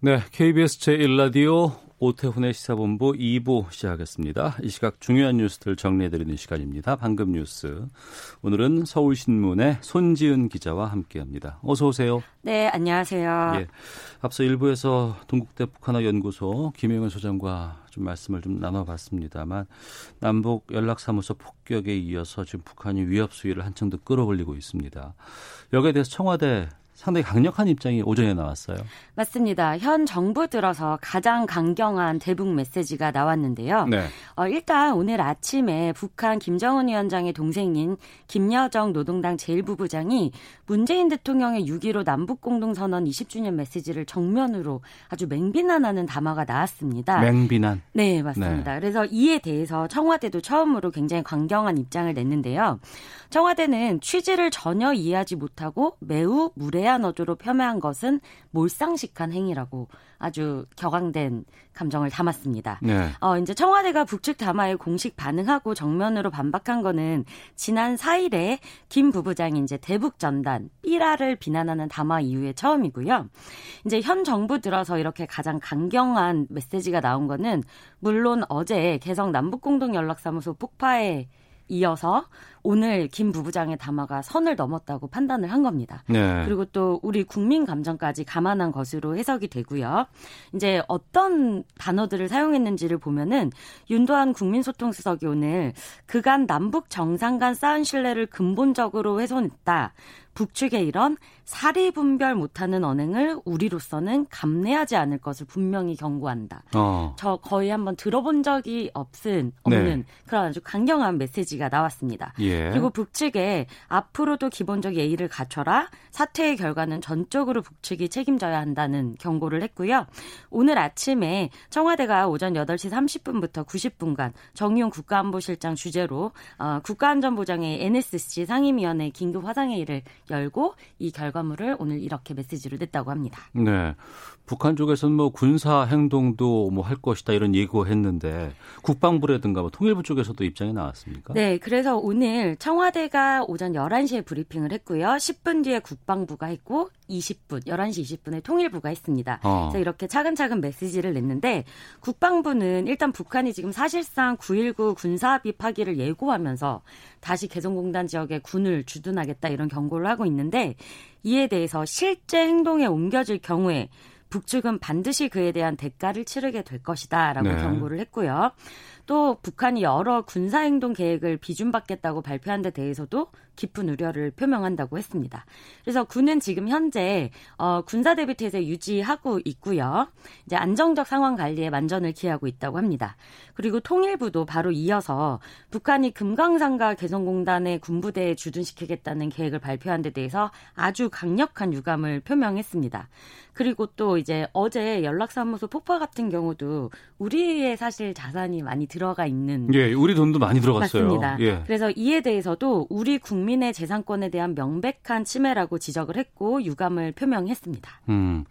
네, KBS 제1라디오 오태훈의 시사본부 2부 시작하겠습니다. 이 시각 중요한 뉴스들 정리해드리는 시간입니다. 방금 뉴스. 오늘은 서울신문의 손지은 기자와 함께합니다. 어서 오세요. 네, 안녕하세요. 예, 앞서 일부에서 동국대 북한어 연구소 김영현 소장과 좀 말씀을 좀 나눠봤습니다만 남북 연락사무소 폭격에 이어서 지금 북한이 위협 수위를 한층 더 끌어올리고 있습니다. 여기에 대해서 청와대 상당히 강력한 입장이 오전에 나왔어요. 맞습니다. 현 정부 들어서 가장 강경한 대북 메시지가 나왔는데요. 네. 어, 일단 오늘 아침에 북한 김정은 위원장의 동생인 김여정 노동당 제1부부장이 문재인 대통령의 6.15 남북공동선언 20주년 메시지를 정면으로 아주 맹비난하는 담화가 나왔습니다. 맹비난. 네, 맞습니다. 그래서 이에 대해서 청와대도 처음으로 굉장히 강경한 입장을 냈는데요. 청와대는 취지를 전혀 이해하지 못하고 매우 무례한 어조로 폄훼한 것은 몰상식한 행위라고 아주 격앙된 감정을 담았습니다. 네. 어, 이제 청와대가 북측 담화에 공식 반응하고 정면으로 반박한 거는 지난 4일에 김 부부장이 이제 대북 전단 삐라를 비난하는 담화 이후에 처음이고요. 이제 현 정부 들어서 이렇게 가장 강경한 메시지가 나온 거는 물론 어제 개성 남북공동연락사무소 폭파에 이어서 오늘 김 부부장의 담화가 선을 넘었다고 판단을 한 겁니다. 네. 그리고 또 우리 국민 감정까지 감안한 것으로 해석이 되고요. 이제 어떤 단어들을 사용했는지를 보면은 윤도한 국민소통수석이 오늘 그간 남북 정상 간 쌓은 신뢰를 근본적으로 훼손했다. 북측의 이런 사리 분별 못하는 언행을 우리로서는 감내하지 않을 것을 분명히 경고한다. 어. 저 거의 한번 들어본 적이 없은 없는 네. 그런 아주 강경한 메시지가 나왔습니다. 예. 그리고 북측에 앞으로도 기본적 예의를 갖춰라. 사태의 결과는 전적으로 북측이 책임져야 한다는 경고를 했고요. 오늘 아침에 청와대가 오전 8시 30분부터 90분간 정의용 국가안보실장 주재로 어, 국가안전보장회 NSC 상임위원회 긴급 화상회의를 열고 이 결과물을 오늘 이렇게 메시지로 냈다고 합니다. 네. 북한 쪽에서는 뭐 군사 행동도 뭐 할 것이다 이런 예고했는데 국방부라든가 뭐 통일부 쪽에서도 입장이 나왔습니까? 네, 그래서 오늘 청와대가 오전 11시에 브리핑을 했고요. 10분 뒤에 국방부가 했고 20분, 11시 20분에 통일부가 했습니다. 어. 그래서 이렇게 차근차근 메시지를 냈는데 국방부는 일단 북한이 지금 사실상 9.19 군사합의 파기를 예고하면서 다시 개성공단 지역에 군을 주둔하겠다 이런 경고를 하고 있는데 이에 대해서 실제 행동에 옮겨질 경우에 북측은 반드시 그에 대한 대가를 치르게 될 것이다라고 네. 경고를 했고요. 또 북한이 여러 군사 행동 계획을 비준받겠다고 발표한 데 대해서도 깊은 우려를 표명한다고 했습니다. 그래서 군은 지금 현재 어, 군사 대비 태세 유지하고 있고요. 이제 안정적 상황 관리에 만전을 기하고 있다고 합니다. 그리고 통일부도 바로 이어서 북한이 금강산과 개성공단의 군부대에 주둔시키겠다는 계획을 발표한 데 대해서 아주 강력한 유감을 표명했습니다. 그리고 또 이제 어제 연락사무소 폭파 같은 경우도 우리의 사실 자산이 많이 들어가 있는 예, 우리 돈도 많이 들어갔어요. 맞습니다. 예. 그래서 이에 대해서도 우리 국민 의 재산권에 대한 명백한 침해라고 지적을 했고 유감을 표명했습니다. 음.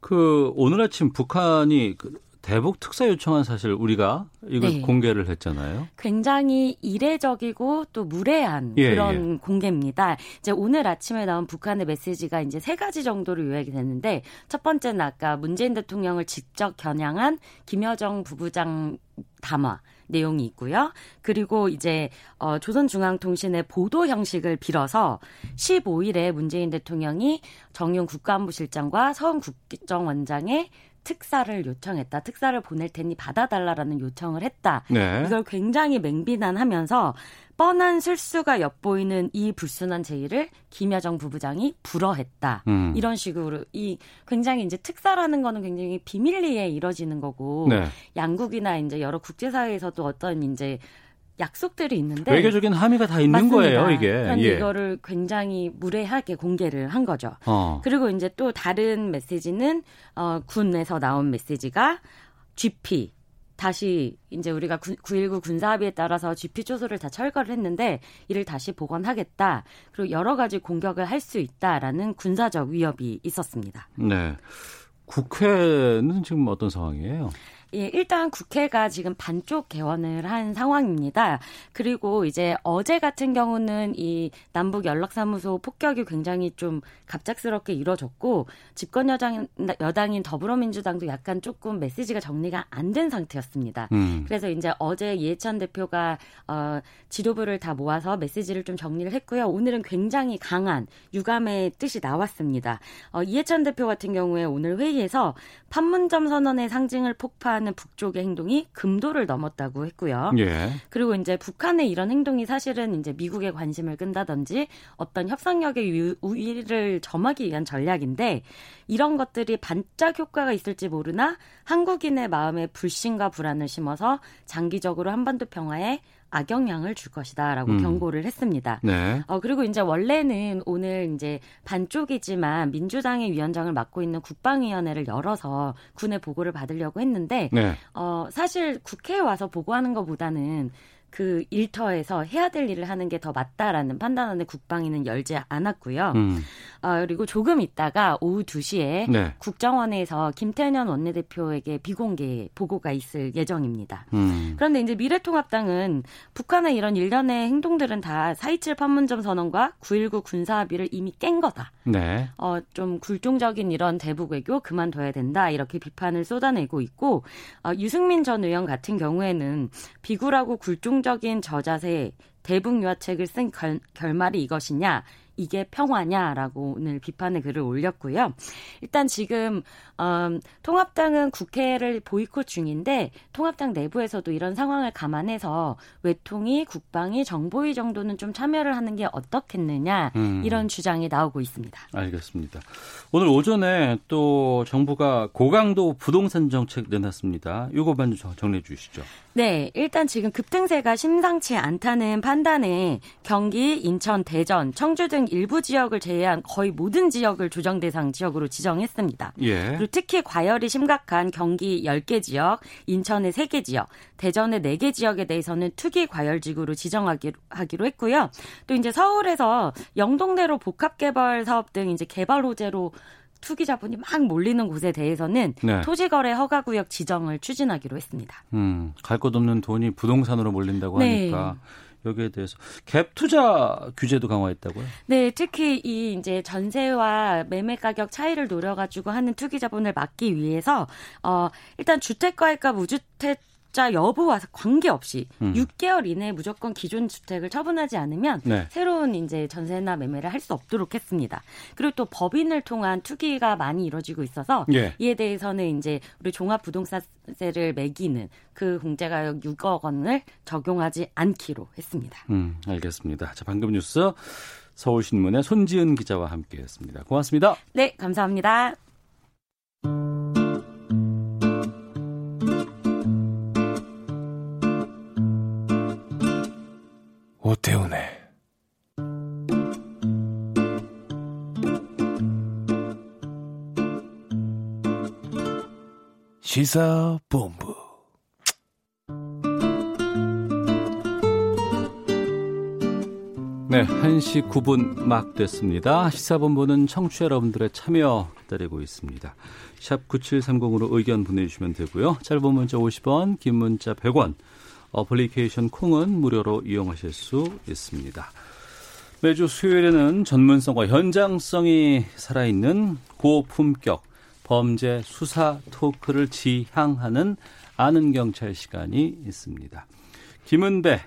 그 오늘 아침 북한이 그 대북 특사 요청한 사실 우리가 이걸 네. 공개를 했잖아요. 굉장히 이례적이고 또 무례한 예, 그런 공개입니다. 이제 오늘 아침에 나온 북한의 메시지가 이제 세 가지 정도로 요약이 됐는데 첫 번째는 아까 문재인 대통령을 직접 겨냥한 김여정 부부장 담화 내용이 있고요. 그리고 이제 어 조선중앙통신의 보도 형식을 빌어서 15일에 문재인 대통령이 정용 국가안보실장과 서훈 국정원장의 특사를 요청했다. 특사를 보낼 테니 받아달라라는 요청을 했다. 네. 이걸 굉장히 맹비난하면서 뻔한 실수가 엿보이는 이 불순한 제의를 김여정 부부장이 불허했다. 음. 이런 식으로 이 굉장히 이제 특사라는 거는 굉장히 비밀리에 이뤄지는 거고 네. 양국이나 이제 여러 국제사회에서도 어떤 이제 약속들이 있는데 외교적인 함의가 다 있는 맞습니다. 거예요, 이게. 그런데 예. 이거를 굉장히 무례하게 공개를 한 거죠. 어. 그리고 이제 또 다른 메시지는 어, 군에서 나온 메시지가 GP 다시 이제 우리가 9.19 군사합의에 따라서 GP 초소를 다 철거를 했는데 이를 다시 복원하겠다. 그리고 여러 가지 공격을 할 수 있다라는 군사적 위협이 있었습니다. 네. 국회는 지금 어떤 상황이에요? 예, 일단 국회가 지금 반쪽 개원을 한 상황입니다. 그리고 이제 어제 같은 경우는 이 남북 연락사무소 폭격이 굉장히 좀 갑작스럽게 이뤄졌고 집권 여당, 여당인 더불어민주당도 약간 조금 메시지가 정리가 안 된 상태였습니다. 음. 그래서 이제 어제 이해찬 대표가 어, 지도부를 다 모아서 메시지를 좀 정리를 했고요. 오늘은 굉장히 강한 유감의 뜻이 나왔습니다. 어, 이해찬 대표 같은 경우에 오늘 회의에서 판문점 선언의 상징을 폭파 하는 북쪽의 행동이 금도를 넘었다고 했고요. 예. 그리고 이제 북한의 이런 행동이 사실은 이제 미국의 관심을 끈다든지 어떤 협상력의 우위를 점하기 위한 전략인데 이런 것들이 반짝 효과가 있을지 모르나 한국인의 마음에 불신과 불안을 심어서 장기적으로 한반도 평화에 악영향을 줄 것이다라고 음. 경고를 했습니다. 네. 어, 그리고 이제 원래는 오늘 이제 반쪽이지만 민주당의 위원장을 맡고 있는 국방위원회를 열어서 군의 보고를 받으려고 했는데 네. 어, 사실 국회에 와서 보고하는 것보다는 그 일터에서 해야 될 일을 하는 게 더 맞다라는 판단안에 국방위는 열지 않았고요. 음. 어, 그리고 조금 있다가 오후 2시에 네. 국정원에서 김태년 원내대표에게 비공개 보고가 있을 예정입니다. 음. 그런데 이제 미래통합당은 북한의 이런 일련의 행동들은 다 4.27 판문점 선언과 9.19 군사합의를 이미 깬 거다. 네. 어, 좀 굴종적인 이런 대북 외교 그만둬야 된다. 이렇게 비판을 쏟아내고 있고 어, 유승민 전 의원 같은 경우에는 비굴하고 굴종적인 저자세 대북 유화책을 쓴 결, 결말이 이것이냐 이게 평화냐라고 오늘 비판의 글을 올렸고요. 일단 지금 음, 통합당은 국회를 보이콧 중인데 통합당 내부에서도 이런 상황을 감안해서 외통위, 국방위, 정보위 정도는 좀 참여를 하는 게 어떻겠느냐 음. 이런 주장이 나오고 있습니다. 알겠습니다. 오늘 오전에 또 정부가 고강도 부동산 정책 내놨습니다. 이거 먼저 정리해 주시죠. 네, 일단 지금 급등세가 심상치 않다는 판단에 경기, 인천, 대전, 청주 등 일부 지역을 제외한 거의 모든 지역을 조정 대상 지역으로 지정했습니다. 예. 그리고 특히 과열이 심각한 경기 10개 지역, 인천의 3개 지역, 대전의 4개 지역에 대해서는 투기 과열 지구로 지정하기로 하기로 했고요. 또 이제 서울에서 영동대로 복합 개발 사업 등 이제 개발 호재로 투기 자본이 막 몰리는 곳에 대해서는 네. 토지거래 허가구역 지정을 추진하기로 했습니다. 음, 갈 곳 없는 돈이 부동산으로 몰린다고 네. 하니까 여기에 대해서 갭 투자 규제도 강화했다고요? 네, 특히 이 이제 전세와 매매 가격 차이를 노려가지고 하는 투기 자본을 막기 위해서 어 일단 주택가액과 무주택 가 입자 여부와 관계없이 음. 6개월 이내에 무조건 기존 주택을 처분하지 않으면 네. 새로운 이제 전세나 매매를 할 수 없도록 했습니다. 그리고 또 법인을 통한 투기가 많이 이루어지고 있어서 예. 이에 대해서는 이제 우리 종합부동산세를 매기는 그 공제가격 6억 원을 적용하지 않기로 했습니다. 음, 알겠습니다. 자, 방금 뉴스 서울신문의 손지은 기자와 함께했습니다. 고맙습니다. 네, 감사합니다. 오태훈의 시사본부 네, 1시 9분 막 됐습니다. 시사본부는 청취자 여러분들의 참여 기다리고 있습니다. 샵 9730으로 의견 보내주시면 되고요. 짧은 문자 50원, 긴 문자 100원, 어플리케이션 콩은 무료로 이용하실 수 있습니다. 매주 수요일에는 전문성과 현장성이 살아있는 고품격 범죄 수사 토크를 지향하는 아는 경찰 시간이 있습니다. 김은배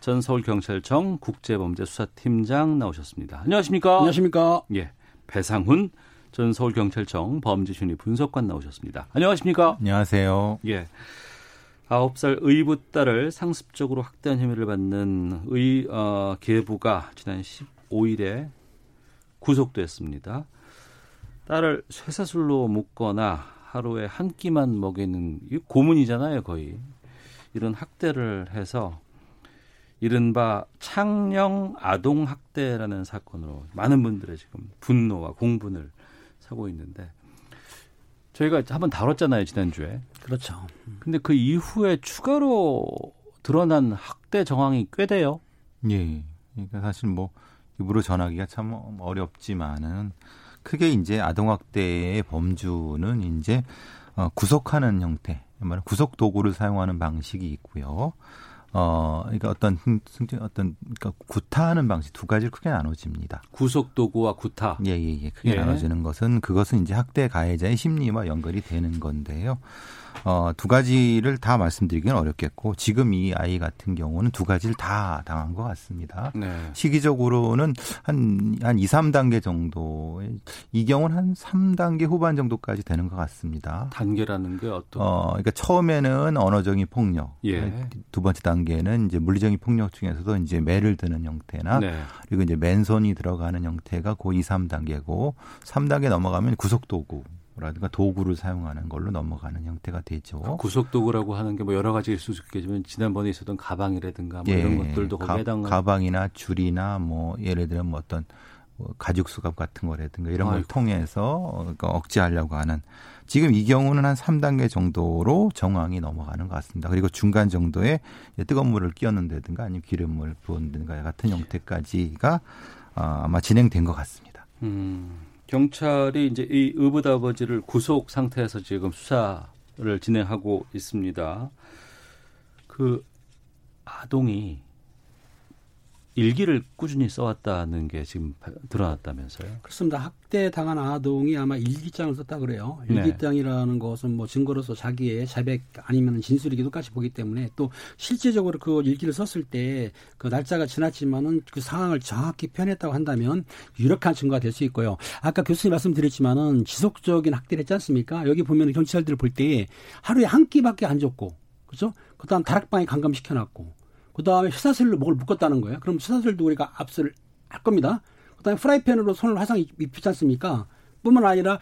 전 서울경찰청 국제범죄수사팀장 나오셨습니다. 안녕하십니까? 안녕하십니까? 예. 배상훈 전 서울경찰청 범죄심리 분석관 나오셨습니다. 안녕하십니까? 안녕하세요. 예. 9살 의붓 딸을 상습적으로 학대한 혐의를 받는 의 어, 계부가 지난 15일에 구속됐습니다. 딸을 쇠사슬로 묶거나 하루에 한 끼만 먹이는 이 고문이잖아요, 거의. 이런 학대를 해서 이른바 창녕 아동 학대라는 사건으로 많은 분들의 지금 분노와 공분을 사고 있는데 저희가 한번 다뤘잖아요 지난주에. 그렇죠. 근데 그 이후에 추가로 드러난 학대 정황이 꽤 돼요. 예. 그러니까 사실 뭐 입으로 전하기가 참 어렵지만은 크게 이제 아동학대의 범주는 이제 어, 구속하는 형태, 말은 구속 도구를 사용하는 방식이 있고요. 어, 그러니까 어떤 승진 어떤 그러니까 구타하는 방식 두 가지를 크게 나눠집니다. 구속 도구와 구타. 예, 예, 예. 크게 예. 나눠지는 것은 그것은 이제 학대 가해자의 심리와 연결이 되는 건데요. 어, 두 가지를 다 말씀드리기는 어렵겠고 지금 이 아이 같은 경우는 두 가지를 다 당한 것 같습니다. 네. 시기적으로는 한, 한 2, 3단계 정도, 이 경우는 한 3단계 후반 정도까지 되는 것 같습니다. 단계라는 게 어떤? 어, 그러니까 처음에는 언어적인 폭력. 예. 두 번째 단계 는 이제 물리적인 폭력 중에서도 이제 매를 드는 형태나 네. 그리고 이제 맨손이 들어가는 형태가 고 2, 3단계고 3단계 넘어가면 구속도구. 라든가 도구를 사용하는 걸로 넘어가는 형태가 되죠. 그 구속 도구라고 하는 게 뭐 여러 가지일 수 있겠지만 지난번에 있었던 가방이라든가 뭐 이런 것들도 거기에 가, 해당하는 가방이나 줄이나 뭐 예를 들면 뭐 어떤 뭐 가죽 수갑 같은 거라든가 이런 걸 아이고. 통해서 어, 그러니까 억제하려고 하는 지금 이 경우는 한 3단계 정도로 정황이 넘어가는 것 같습니다. 그리고 중간 정도에 뜨거운 물을 끼얹는다든가 아니면 기름을 부은다든가 같은 형태까지가 아, 아마 진행된 것 같습니다. 음, 경찰이 이제 이 의붓 아버지를 구속 상태에서 지금 수사를 진행하고 있습니다. 그 아동이 일기를 꾸준히 써왔다는 게 지금 바- 드러났다면서요? 그렇습니다. 학대 당한 아동이 아마 일기장을 썼다 그래요. 네. 일기장이라는 것은 뭐 증거로서 자기의 자백 아니면 진술이기도 까지 보기 때문에 또 실제적으로 그 일기를 썼을 때 그 날짜가 지났지만은 그 상황을 정확히 표현했다고 한다면 유력한 증거가 될 수 있고요. 아까 교수님 말씀드렸지만은 지속적인 학대를 했지 않습니까? 여기 보면은 경찰들을 볼 때 하루에 한 끼밖에 안 줬고, 그죠? 그다음 다락방에 감감시켜놨고, 그 다음에 쇠사슬로 목을 묶었다는 거예요. 그럼 쇠사슬도 우리가 압수를 할 겁니다. 그 다음에 프라이팬으로 손을 화상 입히지 않습니까? 뿐만 아니라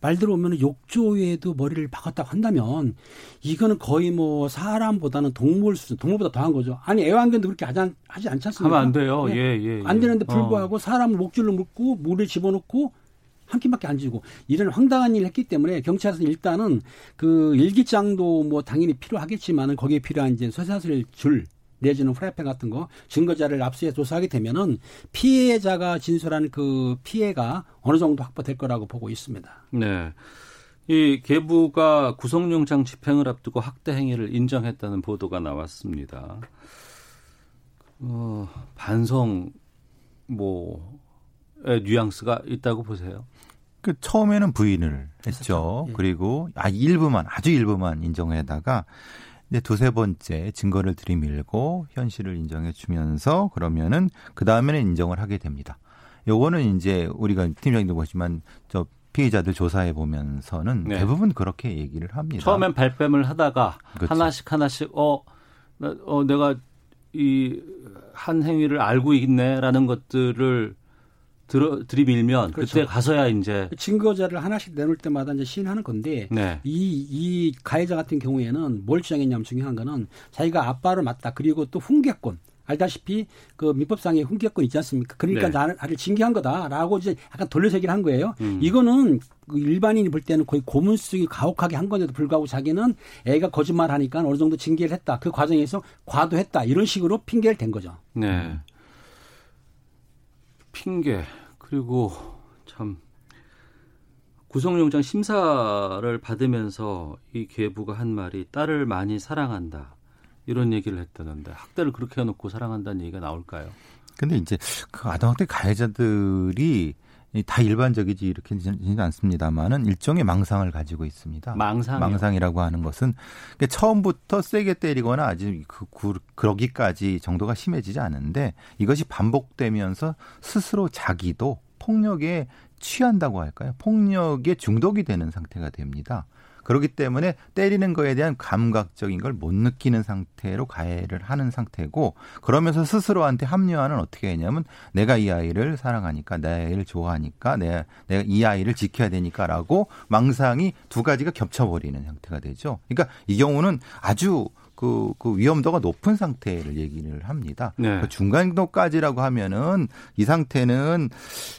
말대로 보면 욕조에도 머리를 박았다고 한다면 이거는 거의 뭐 사람보다는 동물 수준, 동물보다 더한 거죠. 아니 애완견도 그렇게 하지, 않, 하지 않지 않습니까? 하면 안 돼요. 네. 예, 예, 예. 안 되는데 어. 불구하고 사람을 목줄로 묶고 물에 집어넣고 한 끼밖에 안 주고 이런 황당한 일을 했기 때문에 경찰에서 일단은 그 일기장도 뭐 당연히 필요하겠지만은 거기에 필요한 이제 쇠사슬 줄 내지는 프라이팬 같은 거 증거자를 압수해 조사하게 되면은 피해자가 진술한 그 피해가 어느 정도 확보될 거라고 보고 있습니다. 네. 이 계부가 구속영장 집행을 앞두고 학대 행위를 인정했다는 보도가 나왔습니다. 어, 반성 뭐의 뉘앙스가 있다고 보세요. 그 처음에는 부인을 했죠. 예. 그리고 아 일부만 아주 일부만 인정하다가 이제 두세 번째 증거를 들이밀고 현실을 인정해 주면서 그러면은 그 다음에는 인정을 하게 됩니다. 요거는 이제 우리가 팀장님도 보시지만 저 피해자들 조사해 보면서는 네. 대부분 그렇게 얘기를 합니다. 처음엔 발뺌을 하다가 그렇죠. 하나씩 하나씩 어, 나, 어 내가 이 한 행위를 알고 있네라는 것들을 들어 들이밀면 그렇죠. 그때 가서야 이제 증거자를 하나씩 내놓을 때마다 이제 시인하는 건데 네. 이, 이 가해자 같은 경우에는 뭘 주장했냐면 중요한 거는 자기가 아빠를 맞다. 그리고 또 훈계권. 알다시피 그 민법상의 훈계권 있지 않습니까? 그러니까 네. 나를, 나를 징계한 거다라고 이제 약간 돌려서 얘기를 한 거예요. 음. 이거는 그 일반인이 볼 때는 거의 고문수익이 가혹하게 한 건데도 불구하고 자기는 애가 거짓말 하니까 어느 정도 징계를 했다. 그 과정에서 과도했다. 이런 식으로 핑계를 댄 거죠. 네. 핑계 그리고 참 구속영장 심사를 받으면서 이 계부가 한 말이 딸을 많이 사랑한다 이런 얘기를 했다는데 학대를 그렇게 해놓고 사랑한다는 얘기가 나올까요? 근데 이제 그 아동학대 가해자들이 다 일반적이지 이렇게 되지는 않습니다만은 일종의 망상을 가지고 있습니다. 망상이요? 망상이라고 하는 것은 그러니까 처음부터 세게 때리거나 아직 그, 그 그러기까지 정도가 심해지지 않은데 이것이 반복되면서 스스로 자기도 폭력에 취한다고 할까요? 폭력에 중독이 되는 상태가 됩니다. 그렇기 때문에 때리는 거에 대한 감각적인 걸 못 느끼는 상태로 가해를 하는 상태고 그러면서 스스로한테 합리화는 어떻게 했냐면 내가 이 아이를 사랑하니까 내 아이를 좋아하니까 내, 내가 이 아이를 지켜야 되니까라고 망상이 두 가지가 겹쳐버리는 형태가 되죠. 그러니까 이 경우는 아주 그, 그 위험도가 높은 상태를 얘기를 합니다. 네. 그 중간도까지라고 하면은 이 상태는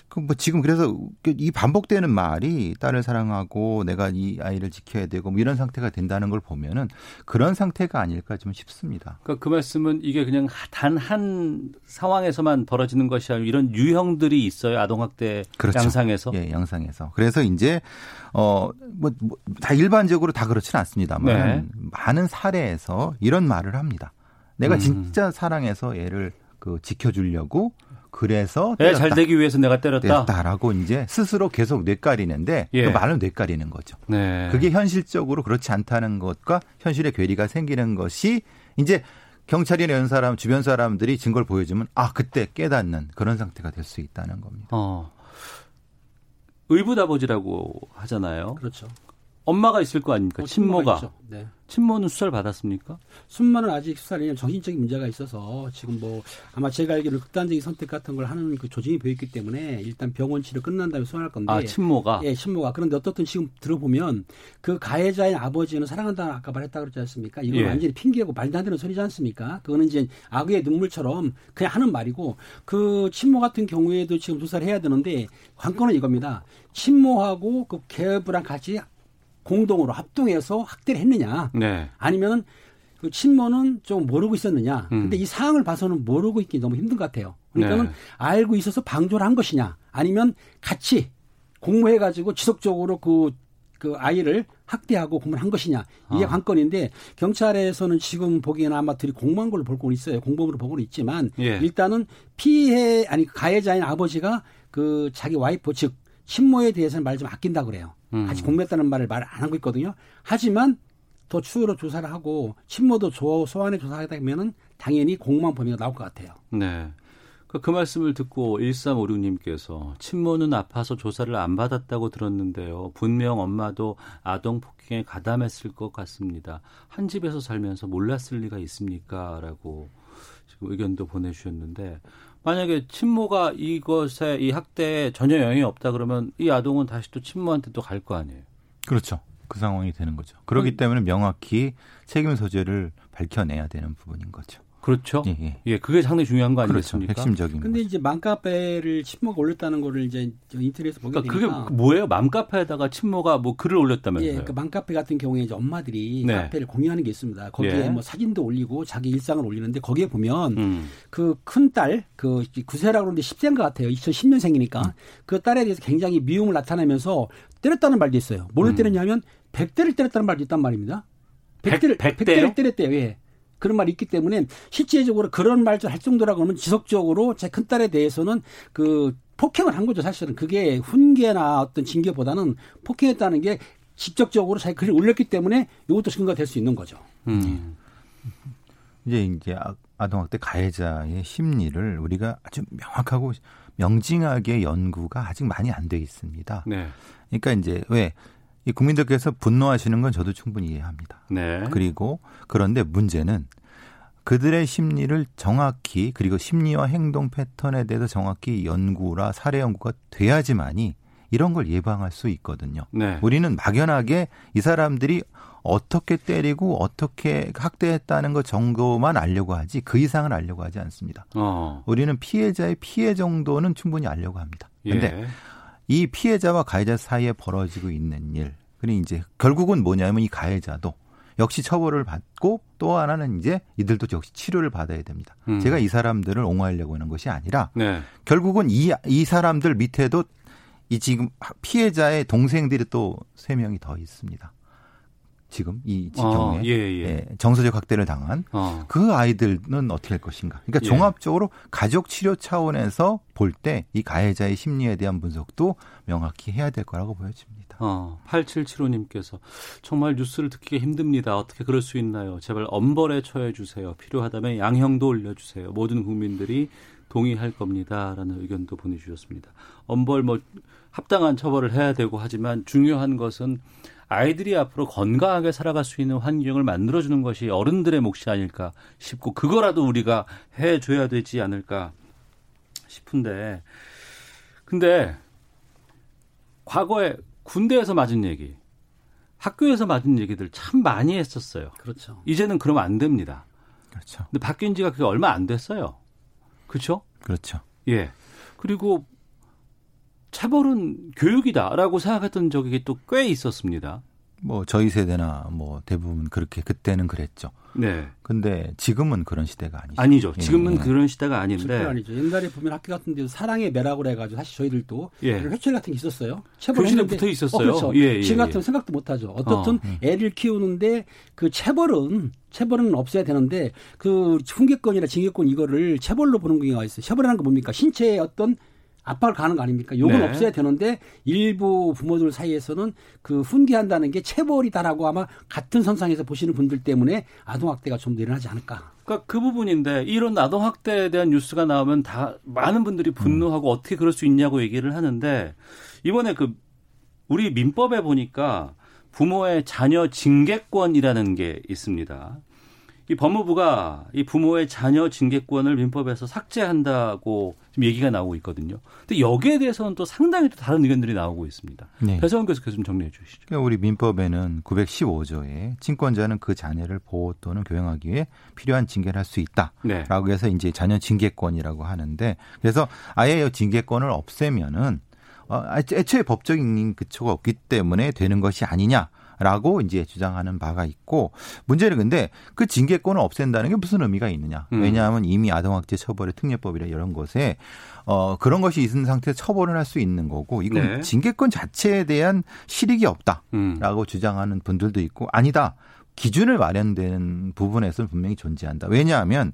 그 뭐 지금 그래서 이 반복되는 말이 딸을 사랑하고 내가 이 아이를 지켜야 되고 뭐 이런 상태가 된다는 걸 보면은 그런 상태가 아닐까 좀 싶습니다. 그러니까 그 말씀은 이게 그냥 단 한 상황에서만 벌어지는 것이 아니라 이런 유형들이 있어요 아동학대 그렇죠. 양상에서. 예, 양상에서. 그래서 이제 어뭐 뭐, 다 일반적으로 다 그렇지는 않습니다만 네. 많은 사례에서 이런 말을 합니다. 내가 음. 진짜 사랑해서 얘를 그 지켜주려고 그래서 애 잘. 되기 위해서 내가 때렸다. 때렸다 라고 이제 스스로 계속 뇌까리는데 예. 그 말은 뇌까리는 거죠. 네. 그게 현실적으로 그렇지 않다는 것과 현실의 괴리가 생기는 것이 이제 경찰이나 이런 사람 주변 사람들이 증거를 보여주면 아 그때 깨닫는 그런 상태가 될 수 있다는 겁니다. 어. 의붓아버지라고 하잖아요. 그렇죠. 엄마가 있을 거 아닙니까? 어, 친모가. 있죠. 네. 친모는 수사를 받았습니까? 순만은 아직 수사를 정신적인 문제가 있어서 지금 뭐 아마 제가 알기로는 극단적인 선택 같은 걸 하는 그 조짐이 보였기 때문에 일단 병원 치료 끝난 다음에 소환할 건데 아, 친모가. 예, 친모가. 그런데 어떻든 지금 들어보면 그 가해자인 아버지는 사랑한다는 아까 말했다 그랬지 않습니까? 이건 예. 완전히 핑계고 말도 안 되는 소리지 않습니까? 그거는 이제 악의 눈물처럼 그냥 하는 말이고 그 친모 같은 경우에도 지금 조사를 해야 되는데 관건은 이겁니다. 친모하고 그 계부랑 같이 공동으로 합동해서 학대를 했느냐? 네. 아니면은 그 친모는 좀 모르고 있었느냐. 음. 근데 이 상황을 봐서는 모르고 있기 너무 힘든 것 같아요. 그러니까는 네. 알고 있어서 방조를 한 것이냐. 아니면 같이 공모해가지고 지속적으로 그, 그 아이를 학대하고 공모를 한 것이냐. 이게 아. 관건인데 경찰에서는 지금 보기에는 아마 들이 공모한 걸로 보고는 있어요. 공범으로 보고는 있지만 예. 일단은 피해, 아니 가해자인 아버지가 그 자기 와이프 즉 친모에 대해서는 말 좀 아낀다 그래요. 음. 같이 공모했다는 말을 말 안 하고 있거든요. 하지만 더 추후로 조사를 하고 친모도 조, 소환에 조사하다 보면은 당연히 공무원 범위가 나올 것 같아요. 네. 그, 그 말씀을 듣고 1356님께서 친모는 아파서 조사를 안 받았다고 들었는데요. 분명 엄마도 아동 폭행에 가담했을 것 같습니다. 한 집에서 살면서 몰랐을 리가 있습니까? 라고 지금 의견도 보내주셨는데 만약에 친모가 이것에 이 학대에 전혀 영향이 없다 그러면 이 아동은 다시 또 친모한테 또 갈 거 아니에요. 그렇죠. 그 상황이 되는 거죠. 그렇기 음. 때문에 명확히 책임 소재를 밝혀내야 되는 부분인 거죠. 그렇죠. 예, 예. 예, 그게 상당히 중요한 거 그렇죠. 아니겠습니까? 핵심적인 근데 거죠. 이제 맘카페를 친모가 올렸다는 거를 이제 저 인터넷에서 보게 그러니까 되니까 그게 뭐예요? 맘카페에다가 친모가 뭐 글을 올렸다면서요? 예, 그 맘카페 같은 경우에 이제 엄마들이 네. 카페를 공유하는 게 있습니다. 거기에 예. 뭐 사진도 올리고 자기 일상을 올리는데 거기에 보면 음. 그큰 딸, 그 9세라고 그러는데 10세인 것 같아요. 2010년생이니까. 음. 그 딸에 대해서 굉장히 미움을 나타내면서 때렸다는 말도 있어요. 뭐를 음. 때렸냐면 100대를 때렸다는 말도 있단 말입니다. 백- 100대를, 백 대요? 100대를 때렸대요. 예. 그런 말이 있기 때문에 실제적으로 그런 말도 할 정도라고 하면 지속적으로 제 큰딸에 대해서는 그 폭행을 한 거죠. 사실은 그게 훈계나 어떤 징계보다는 폭행했다는 게 직접적으로 자기 글을 올렸기 때문에 이것도 증거가 될 수 있는 거죠. 음. 이제 이제 아- 아동학대 가해자의 심리를 우리가 아주 명확하고 명징하게 연구가 아직 많이 안 돼 있습니다. 네. 그러니까 이제 왜 이 국민들께서 분노하시는 건 저도 충분히 이해합니다. 네. 그리고 그런데 문제는 그들의 심리를 정확히 그리고 심리와 행동 패턴에 대해서 정확히 연구라 사례 연구가 돼야지만이 이런 걸 예방할 수 있거든요. 네. 우리는 막연하게 이 사람들이 어떻게 때리고 어떻게 학대했다는 것 정도만 알려고 하지 그 이상을 알려고 하지 않습니다. 어. 우리는 피해자의 피해 정도는 충분히 알려고 합니다. 근데 예. 이 피해자와 가해자 사이에 벌어지고 있는 일. 그니 이제 결국은 뭐냐면 이 가해자도 역시 처벌을 받고 또 하나는 이제 이들도 역시 치료를 받아야 됩니다. 음. 제가 이 사람들을 옹호하려고 하는 것이 아니라 네. 결국은 이, 이 사람들 밑에도 이 지금 피해자의 동생들이 또 세 명이 더 있습니다. 지금 이 어, 경우에 예, 예. 예, 정서적 학대를 당한 어. 그 아이들은 어떻게 할 것인가. 그러니까 예. 종합적으로 가족 치료 차원에서 볼 때 이 가해자의 심리에 대한 분석도 명확히 해야 될 거라고 보여집니다. 어, 8775님께서 정말 뉴스를 듣기가 힘듭니다. 어떻게 그럴 수 있나요? 제발 엄벌에 처해 주세요. 필요하다면 양형도 올려주세요. 모든 국민들이 동의할 겁니다. 라는 의견도 보내주셨습니다. 엄벌 뭐 합당한 처벌을 해야 되고 하지만 중요한 것은 아이들이 앞으로 건강하게 살아갈 수 있는 환경을 만들어주는 것이 어른들의 몫이 아닐까 싶고 그거라도 우리가 해줘야 되지 않을까 싶은데 근데 과거에 군대에서 맞은 얘기, 학교에서 맞은 얘기들 참 많이 했었어요. 그렇죠. 이제는 그러면 안 됩니다. 그렇죠. 근데 바뀐 지가 그게 얼마 안 됐어요. 그렇죠? 그렇죠. 예. 그리고 체벌은 교육이다라고 생각했던 적이 또 꽤 있었습니다. 뭐 저희 세대나 뭐 대부분 그렇게 그때는 그랬죠. 네. 근데 지금은 그런 시대가 아니죠. 아니죠. 지금은 예. 그런 시대가 아닌데 아니죠. 옛날에 보면 학교 같은 데도 사랑의 매라고 해가지고 사실 저희들도 예. 회초리 같은 게 있었어요. 교실에 체벌했는데- 붙어 있었어요. 어, 그렇죠. 예, 예, 지금 예. 같으면 생각도 못 하죠. 어떻든 애를 키우는데 그 체벌은 체벌은 없어야 되는데 그 훈계권이나 징계권 이거를 체벌로 보는 경우가 있어요. 체벌이라는 건 뭡니까? 신체의 어떤 압박을 가는 거 아닙니까? 요건 네. 없어야 되는데 일부 부모들 사이에서는 그 훈계한다는 게 체벌이다라고 아마 같은 선상에서 보시는 분들 때문에 아동 학대가 좀더 일어나지 않을까. 그러니까 그 부분인데 이런 아동 학대에 대한 뉴스가 나오면 다 많은 분들이 분노하고 어떻게 그럴 수 있냐고 얘기를 하는데 이번에 그 우리 민법에 보니까 부모의 자녀 징계권이라는 게 있습니다. 이 법무부가 이 부모의 자녀 징계권을 민법에서 삭제한다고 지금 얘기가 나오고 있거든요. 근데 여기에 대해서는 또 상당히 또 다른 의견들이 나오고 있습니다. 네. 배성원 교수께서 좀 정리해 주시죠. 그러니까 우리 민법에는 915조에 친권자는 그 자녀를 보호 또는 교양하기 위해 필요한 징계를 할 수 있다라고 네. 해서 이제 자녀 징계권이라고 하는데 그래서 아예 이 징계권을 없애면은 어, 애초에 법적인 그초가 없기 때문에 되는 것이 아니냐. 라고 이제 주장하는 바가 있고 문제는 근데 그 징계권을 없앤다는 게 무슨 의미가 있느냐. 음. 왜냐하면 이미 아동학대 처벌의 특례법이나 이런 것에 어 그런 것이 있는 상태에서 처벌을 할 수 있는 거고 이건 네. 징계권 자체에 대한 실익이 없다. 음. 라고 주장하는 분들도 있고 아니다. 기준을 마련되는 부분에서는 분명히 존재한다. 왜냐하면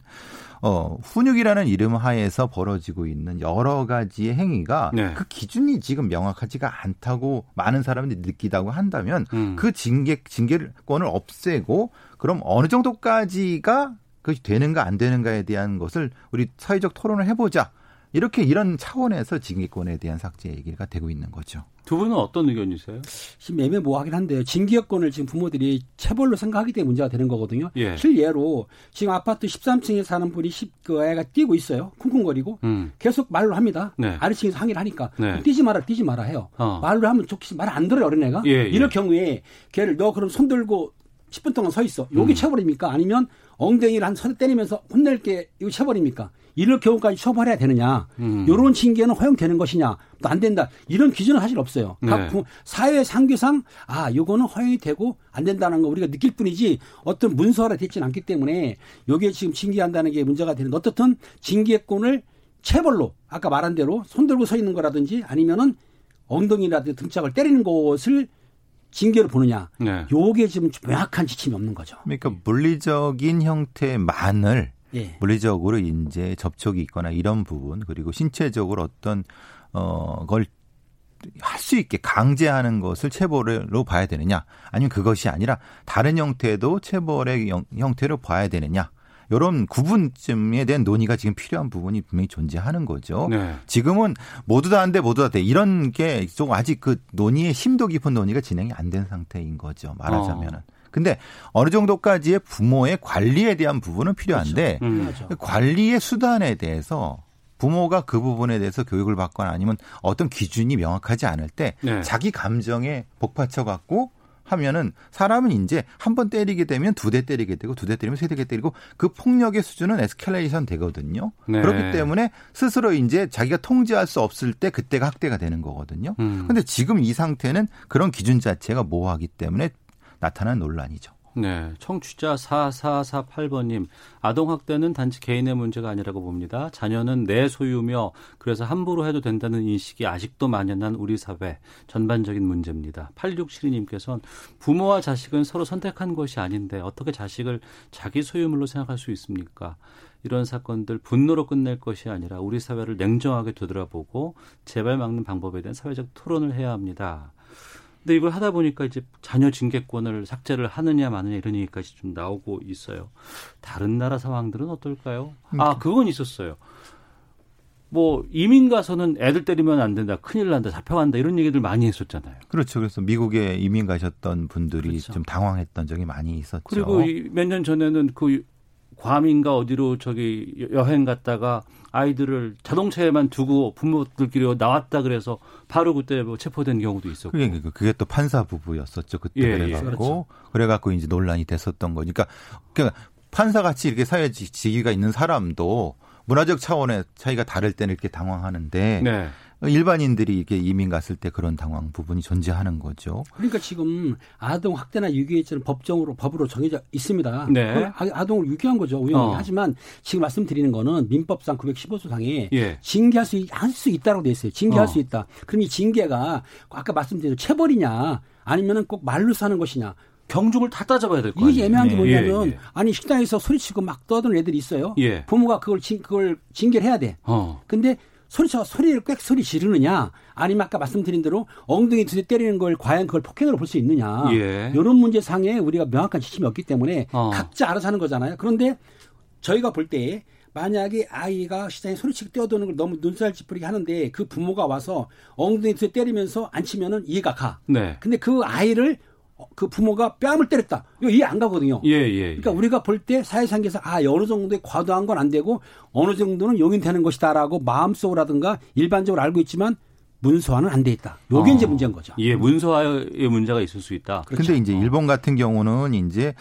어 훈육이라는 이름 하에서 벌어지고 있는 여러 가지의 행위가 네. 그 기준이 지금 명확하지가 않다고 많은 사람들이 느끼다고 한다면 음. 그 징계 징계권을 없애고 그럼 어느 정도까지가 그것이 되는가 안 되는가에 대한 것을 우리 사회적 토론을 해보자. 이렇게 이런 차원에서 징계권에 대한 삭제 얘기가 되고 있는 거죠. 두 분은 어떤 의견이세요? 지금 애매모호하긴 한데요. 징계권을 지금 부모들이 체벌로 생각하기 때문에 문제가 되는 거거든요. 예. 실예로 지금 아파트 13층에 사는 분이 10, 그 애가 뛰고 있어요. 쿵쿵거리고 음. 계속 말로 합니다. 네. 아래층에서 항의를 하니까 네. 뛰지 마라, 뛰지 마라 해요. 어. 말로 하면 좋겠지 말 안 들어요 어린애가. 예, 예. 이럴 경우에 걔를 너 그럼 손 들고 10분 동안 서 있어. 요게 음. 체벌입니까? 아니면 엉덩이를 한 손에 때리면서 혼낼 게 이거 체벌입니까? 이럴 경우까지 처벌해야 되느냐? 음. 요런 징계는 허용되는 것이냐? 또 안 된다. 이런 기준은 사실 없어요. 각 네. 부- 사회 상규상 아, 요거는 허용이 되고 안 된다는 거 우리가 느낄 뿐이지 어떤 문서화가 되지는 않기 때문에 여기에 지금 징계한다는 게 문제가 되는데 어떻든 징계권을 체벌로 아까 말한 대로 손 들고 서 있는 거라든지 아니면은 엉덩이라든지 등짝을 때리는 것을 징계로 보느냐. 네. 요게 지금 명확한 지침이 없는 거죠. 그러니까 물리적인 형태만을 예. 물리적으로 이제 접촉이 있거나 이런 부분 그리고 신체적으로 어떤 어걸 할 수 있게 강제하는 것을 체벌로 봐야 되느냐 아니면 그것이 아니라 다른 형태도 체벌의 영- 형태로 봐야 되느냐 이런 구분점에 대한 논의가 지금 필요한 부분이 분명히 존재하는 거죠. 네. 지금은 모두 다안 돼, 모두 다 돼. 이런 게 좀 아직 그 논의의 심도 깊은 논의가 진행이 안 된 상태인 거죠. 말하자면은. 근데 어느 정도까지의 부모의 관리에 대한 부분은 필요한데 음. 필요하죠. 그 관리의 수단에 대해서 부모가 그 부분에 대해서 교육을 받거나 아니면 어떤 기준이 명확하지 않을 때 네. 자기 감정에 복받쳐 갖고 하면은 사람은 이제 한 번 때리게 되면 두 대 때리게 되고 두 대 때리면 세 대 때리고 그 폭력의 수준은 에스컬레이션 되거든요. 네. 그렇기 때문에 스스로 이제 자기가 통제할 수 없을 때 그때가 학대가 되는 거거든요. 음. 근데 지금 이 상태는 그런 기준 자체가 모호하기 때문에 나타난 논란이죠. 네. 청취자 4448번님, 아동학대는 단지 개인의 문제가 아니라고 봅니다. 자녀는 내 소유며 그래서 함부로 해도 된다는 인식이 아직도 만연한 우리 사회 전반적인 문제입니다. 8672님께서는 부모와 자식은 서로 선택한 것이 아닌데 어떻게 자식을 자기 소유물로 생각할 수 있습니까? 이런 사건들 분노로 끝낼 것이 아니라 우리 사회를 냉정하게 되돌아보고 재발 막는 방법에 대한 사회적 토론을 해야 합니다. 근데 이걸 하다 보니까 이제 자녀 징계권을 삭제를 하느냐 마느냐 이런 얘기까지 좀 나오고 있어요. 다른 나라 상황들은 어떨까요? 아, 그건 있었어요. 뭐 이민 가서는 애들 때리면 안 된다, 큰일 난다, 잡혀간다 이런 얘기들 많이 했었잖아요. 그렇죠. 그래서 미국에 이민 가셨던 분들이 그렇죠. 좀 당황했던 적이 많이 있었죠. 그리고 몇 년 전에는 그 괌인가 어디로 저기 여행 갔다가 아이들을 자동차에만 두고 부모들끼리 나왔다 그래서 바로 그때 뭐 체포된 경우도 있었고. 그게, 그게- 그게 또 판사 부부였었죠. 그때 예, 예. 그래갖고 그렇죠. 그래갖고 이제 논란이 됐었던 거니까 그러니까 판사 같이 이렇게 사회 지- 지위가 있는 사람도 문화적 차원의 차이가 다를 때는 이렇게 당황하는데 네. 일반인들이 이렇게 이민 갔을 때 그런 당황 부분이 존재하는 거죠. 그러니까 지금 아동 학대나 유기죄는 법정으로 법으로 정해져 있습니다. 네. 아- 아동을 유기한 거죠. 우연히. 어. 하지만 지금 말씀드리는 거는 민법상 915조상에 예. 징계할 수, 할수 있다고 돼 있어요. 징계할 어. 수 있다. 그럼 이 징계가 아까 말씀드린 체벌이냐 아니면은 꼭 말로 사는 것이냐. 경중을 다 따져봐야 될거 아니에요. 이게 애매한 게 예, 뭐냐면 예, 예. 아니 식당에서 소리치고 막 떠드는 애들이 있어요. 예. 부모가 그걸 징, 그걸 징계를 해야 돼. 어. 근데 소리쳐 소리를 꽥 소리 지르느냐 아니면 아까 말씀드린 대로 엉덩이 두대 때리는 걸 과연 그걸 폭행으로 볼 수 있느냐 예. 이런 문제 상에 우리가 명확한 지침이 없기 때문에 어. 각자 알아서 하는 거잖아요. 그런데 저희가 볼 때 만약에 아이가 시장에 소리치고 뛰어드는 걸 너무 눈살 찌푸리게 하는데 그 부모가 와서 엉덩이 두대 때리면서 안 치면은 이해가 가. 네. 근데 그 아이를 어, 그 부모가 뺨을 때렸다. 이거 이해 안 가거든요. 예, 예. 예. 그러니까 우리가 볼 때 사회상에서 아 어느 정도의 과도한 건 안 되고 어느 정도는 용인되는 것이다라고 마음속으로라든가 일반적으로 알고 있지만 문서화는 안 돼 있다. 요게 어. 이제 문제인 거죠. 예, 문서화의 문제가 있을 수 있다. 그렇죠. 근데 이제 일본 같은 경우는 이제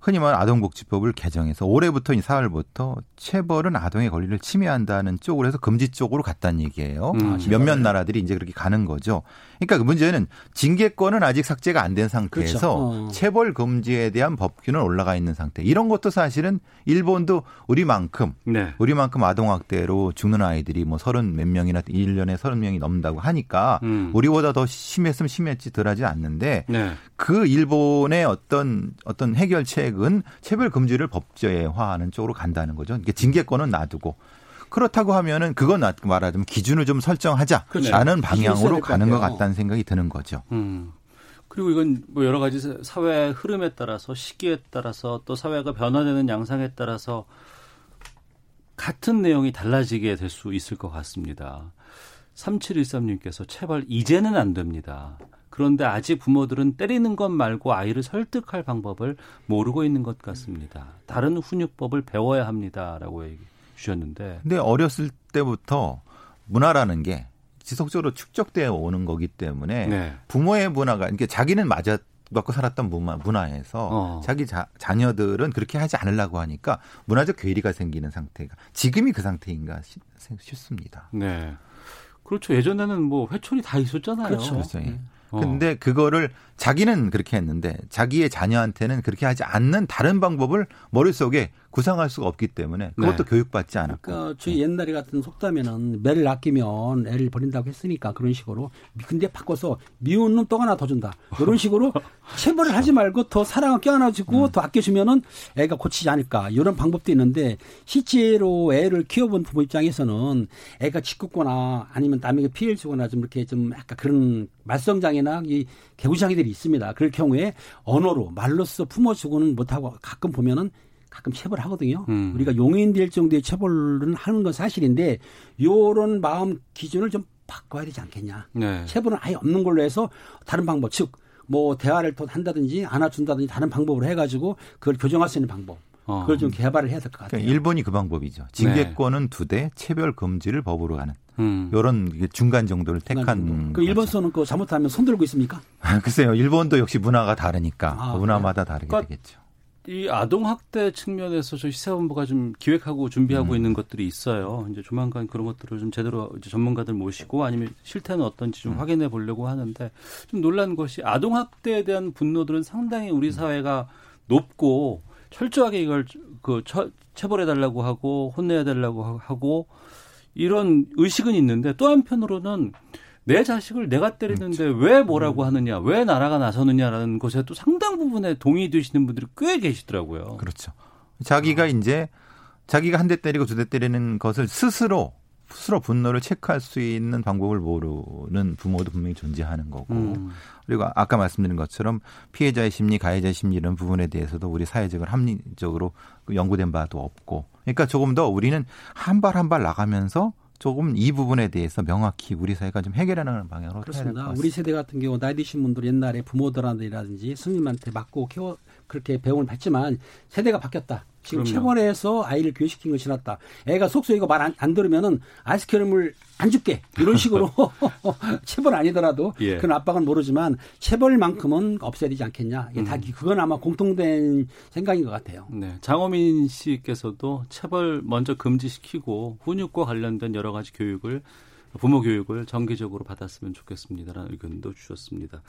흔히 말하는 아동복지법을 개정해서 올해부터 이 4월부터 체벌은 아동의 권리를 침해한다는 쪽으로 해서 금지 쪽으로 갔다는 얘기예요. 음. 몇몇 나라들이 이제 그렇게 가는 거죠. 그러니까 그 문제는 징계권은 아직 삭제가 안 된 상태에서 그렇죠. 어. 체벌 금지에 대한 법규는 올라가 있는 상태. 이런 것도 사실은 일본도 우리만큼 네. 우리만큼 아동 학대로 죽는 아이들이 뭐 서른 몇 명이나 1년에 서른 명이 넘는다고 하니까 음. 우리보다 더 심했으면 심했지 덜하지 않는데 네. 그 일본의 어떤 어떤 해결책은 체벌 금지를 법제화하는 쪽으로 간다는 거죠. 이게 징계권은 놔두고 그렇다고 하면은 그건 나- 말하자면 기준을 좀 설정하자라는 그렇죠. 방향으로 가는 것. 같다는 생각이 드는 거죠. 음. 그리고 이건 뭐 여러 가지 사- 사회 흐름에 따라서 시기에 따라서 또 사회가 변화되는 양상에 따라서 같은 내용이 달라지게 될 수 있을 것 같습니다. 3713님께서 체벌 이제는 안 됩니다. 그런데 아직 부모들은 때리는 것 말고 아이를 설득할 방법을 모르고 있는 것 같습니다. 다른 훈육법을 배워야 합니다라고 얘기 주셨는데 근데 어렸을 때부터 문화라는 게 지속적으로 축적되어 오는 거기 때문에 네. 부모의 문화가 그러니까 자기는 맞아 갖고 살았던 문화, 문화에서 어. 자기 자, 자녀들은 그렇게 하지 않으려고 하니까 문화적 괴리가 생기는 상태가 지금이 그 상태인가 싶, 싶습니다. 네. 그렇죠. 예전에는 뭐 회초리 다 있었잖아요. 그렇죠. 그렇죠. 예. 어. 근데 그거를 자기는 그렇게 했는데 자기의 자녀한테는 그렇게 하지 않는 다른 방법을 머릿속에 구상할 수가 없기 때문에 그것도 네. 교육받지 않았고. 그러니까 저희 옛날에 같은 속담에는 매를 아끼면 애를 버린다고 했으니까 그런 식으로 근데 바꿔서 미운 놈또 하나 더 준다 이런 식으로 체벌을 하지 말고 더 사랑을 껴안아주고 더 아껴주면은 애가 고치지 않을까 이런 방법도 있는데 실제로 애를 키워본 부모 입장에서는 애가 짓궂거나 아니면 남에게 피해를 주거나 좀 이렇게 좀 약간 그런 말썽장애나 이 개구장애들이 있습니다. 그럴 경우에 언어로 말로써 품어주고는 못하고 가끔 보면은 가끔 체벌을 하거든요. 음. 우리가 용인될 정도의 체벌은 하는 건 사실인데 요런 마음 기준을 좀 바꿔야 되지 않겠냐. 네. 체벌은 아예 없는 걸로 해서 다른 방법 즉 뭐 대화를 더 한다든지 안아준다든지 다른 방법으로 해가지고 그걸 교정할 수 있는 방법 어. 그걸 좀 개발을 해야 될 것 같아요. 그러니까 일본이 그 방법이죠. 징계권은 두 대, 체별 금지를 법으로 가는 음. 이런 중간 정도를 택한. 그 일본 거죠. 서는 그 잘못하면 손 들고 있습니까? 글쎄요, 일본도 역시 문화가 다르니까 아, 문화마다 다르게 그러니까 되겠죠. 이 아동 학대 측면에서 저희 시사본부가 좀 기획하고 준비하고 있는 것들이 있어요. 이제 조만간 그런 것들을 좀 제대로 이제 전문가들 모시고 아니면 실태는 어떤지 좀 확인해 보려고 하는데 좀 놀란 것이 아동 학대에 대한 분노들은 상당히 우리 사회가 높고 철저하게 이걸 그 처- 체벌해 달라고 하고 혼내야 달라고 하- 하고 이런 의식은 있는데 또 한편으로는 내 자식을 내가 때리는데 왜 뭐라고 하느냐, 왜 나라가 나서느냐라는 것에 또 상당 부분에 동의되시는 분들이 꽤 계시더라고요. 그렇죠. 자기가 아. 이제 자기가 한 대 때리고 두 대 때리는 것을 스스로 스스로 분노를 체크할 수 있는 방법을 모르는 부모도 분명히 존재하는 거고 음. 그리고 아까 말씀드린 것처럼 피해자의 심리, 가해자의 심리 이런 부분에 대해서도 우리 사회적으로 합리적으로 그 연구된 바도 없고 그러니까 조금 더 우리는 한 발 한 발 나가면서 조금 이 부분에 대해서 명확히 우리 사회가 좀 해결하는 방향으로 그렇습니다. 우리 세대 같은 경우 나이 드신 분들 옛날에 부모들한테라든지 스님한테 맞고 키워 그렇게 배움을 받지만 세대가 바뀌었다. 지금 그럼요. 체벌해서 아이를 교육시킨 것이 낫다. 애가 속소 이거 말안 안 들으면은 아이스크림을 안 줄게 이런 식으로 체벌 아니더라도 예. 그런 압박은 모르지만 체벌만큼은 없애야 되지 않겠냐. 이게 다 음. 그건 아마 공통된 생각인 것 같아요. 네, 장호민 씨께서도 체벌 먼저 금지시키고 훈육과 관련된 여러 가지 교육을 부모 교육을 정기적으로 받았으면 좋겠습니다라는 의견도 주셨습니다.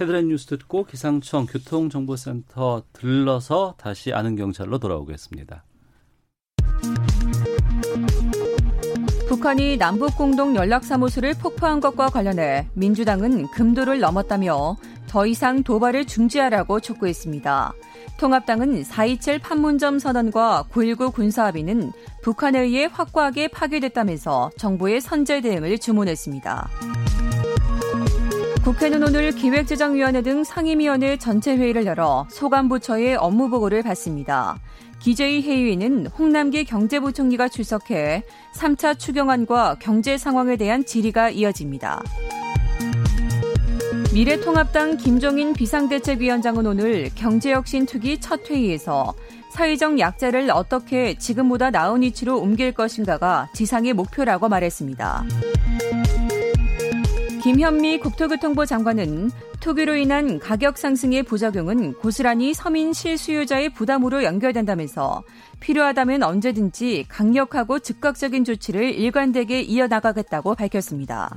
헤드라인 뉴스 듣고 기상청 교통정보센터 들러서 다시 아는 경찰로 돌아오겠습니다. 북한이 남북 공동 연락사무소를 폭파한 것과 관련해 민주당은 금도를 넘었다며 더 이상 도발을 중지하라고 촉구했습니다. 통합당은 4.27 판문점 선언과 9.19 군사합의는 북한에 의해 확고하게 파괴됐다면서 정부의 선제 대응을 주문했습니다. 국회는 오늘 기획재정위원회 등 상임위원회 전체 회의를 열어 소관부처의 업무 보고를 받습니다. 기재위 회의에는 홍남기 경제부총리가 출석해 3차 추경안과 경제 상황에 대한 질의가 이어집니다. 미래통합당 김종인 비상대책위원장은 오늘 경제혁신특위 첫 회의에서 사회적 약자를 어떻게 지금보다 나은 위치로 옮길 것인가가 지상의 목표라고 말했습니다. 김현미 국토교통부 장관은 투기로 인한 가격 상승의 부작용은 고스란히 서민 실수요자의 부담으로 연결된다면서 필요하다면 언제든지 강력하고 즉각적인 조치를 일관되게 이어나가겠다고 밝혔습니다.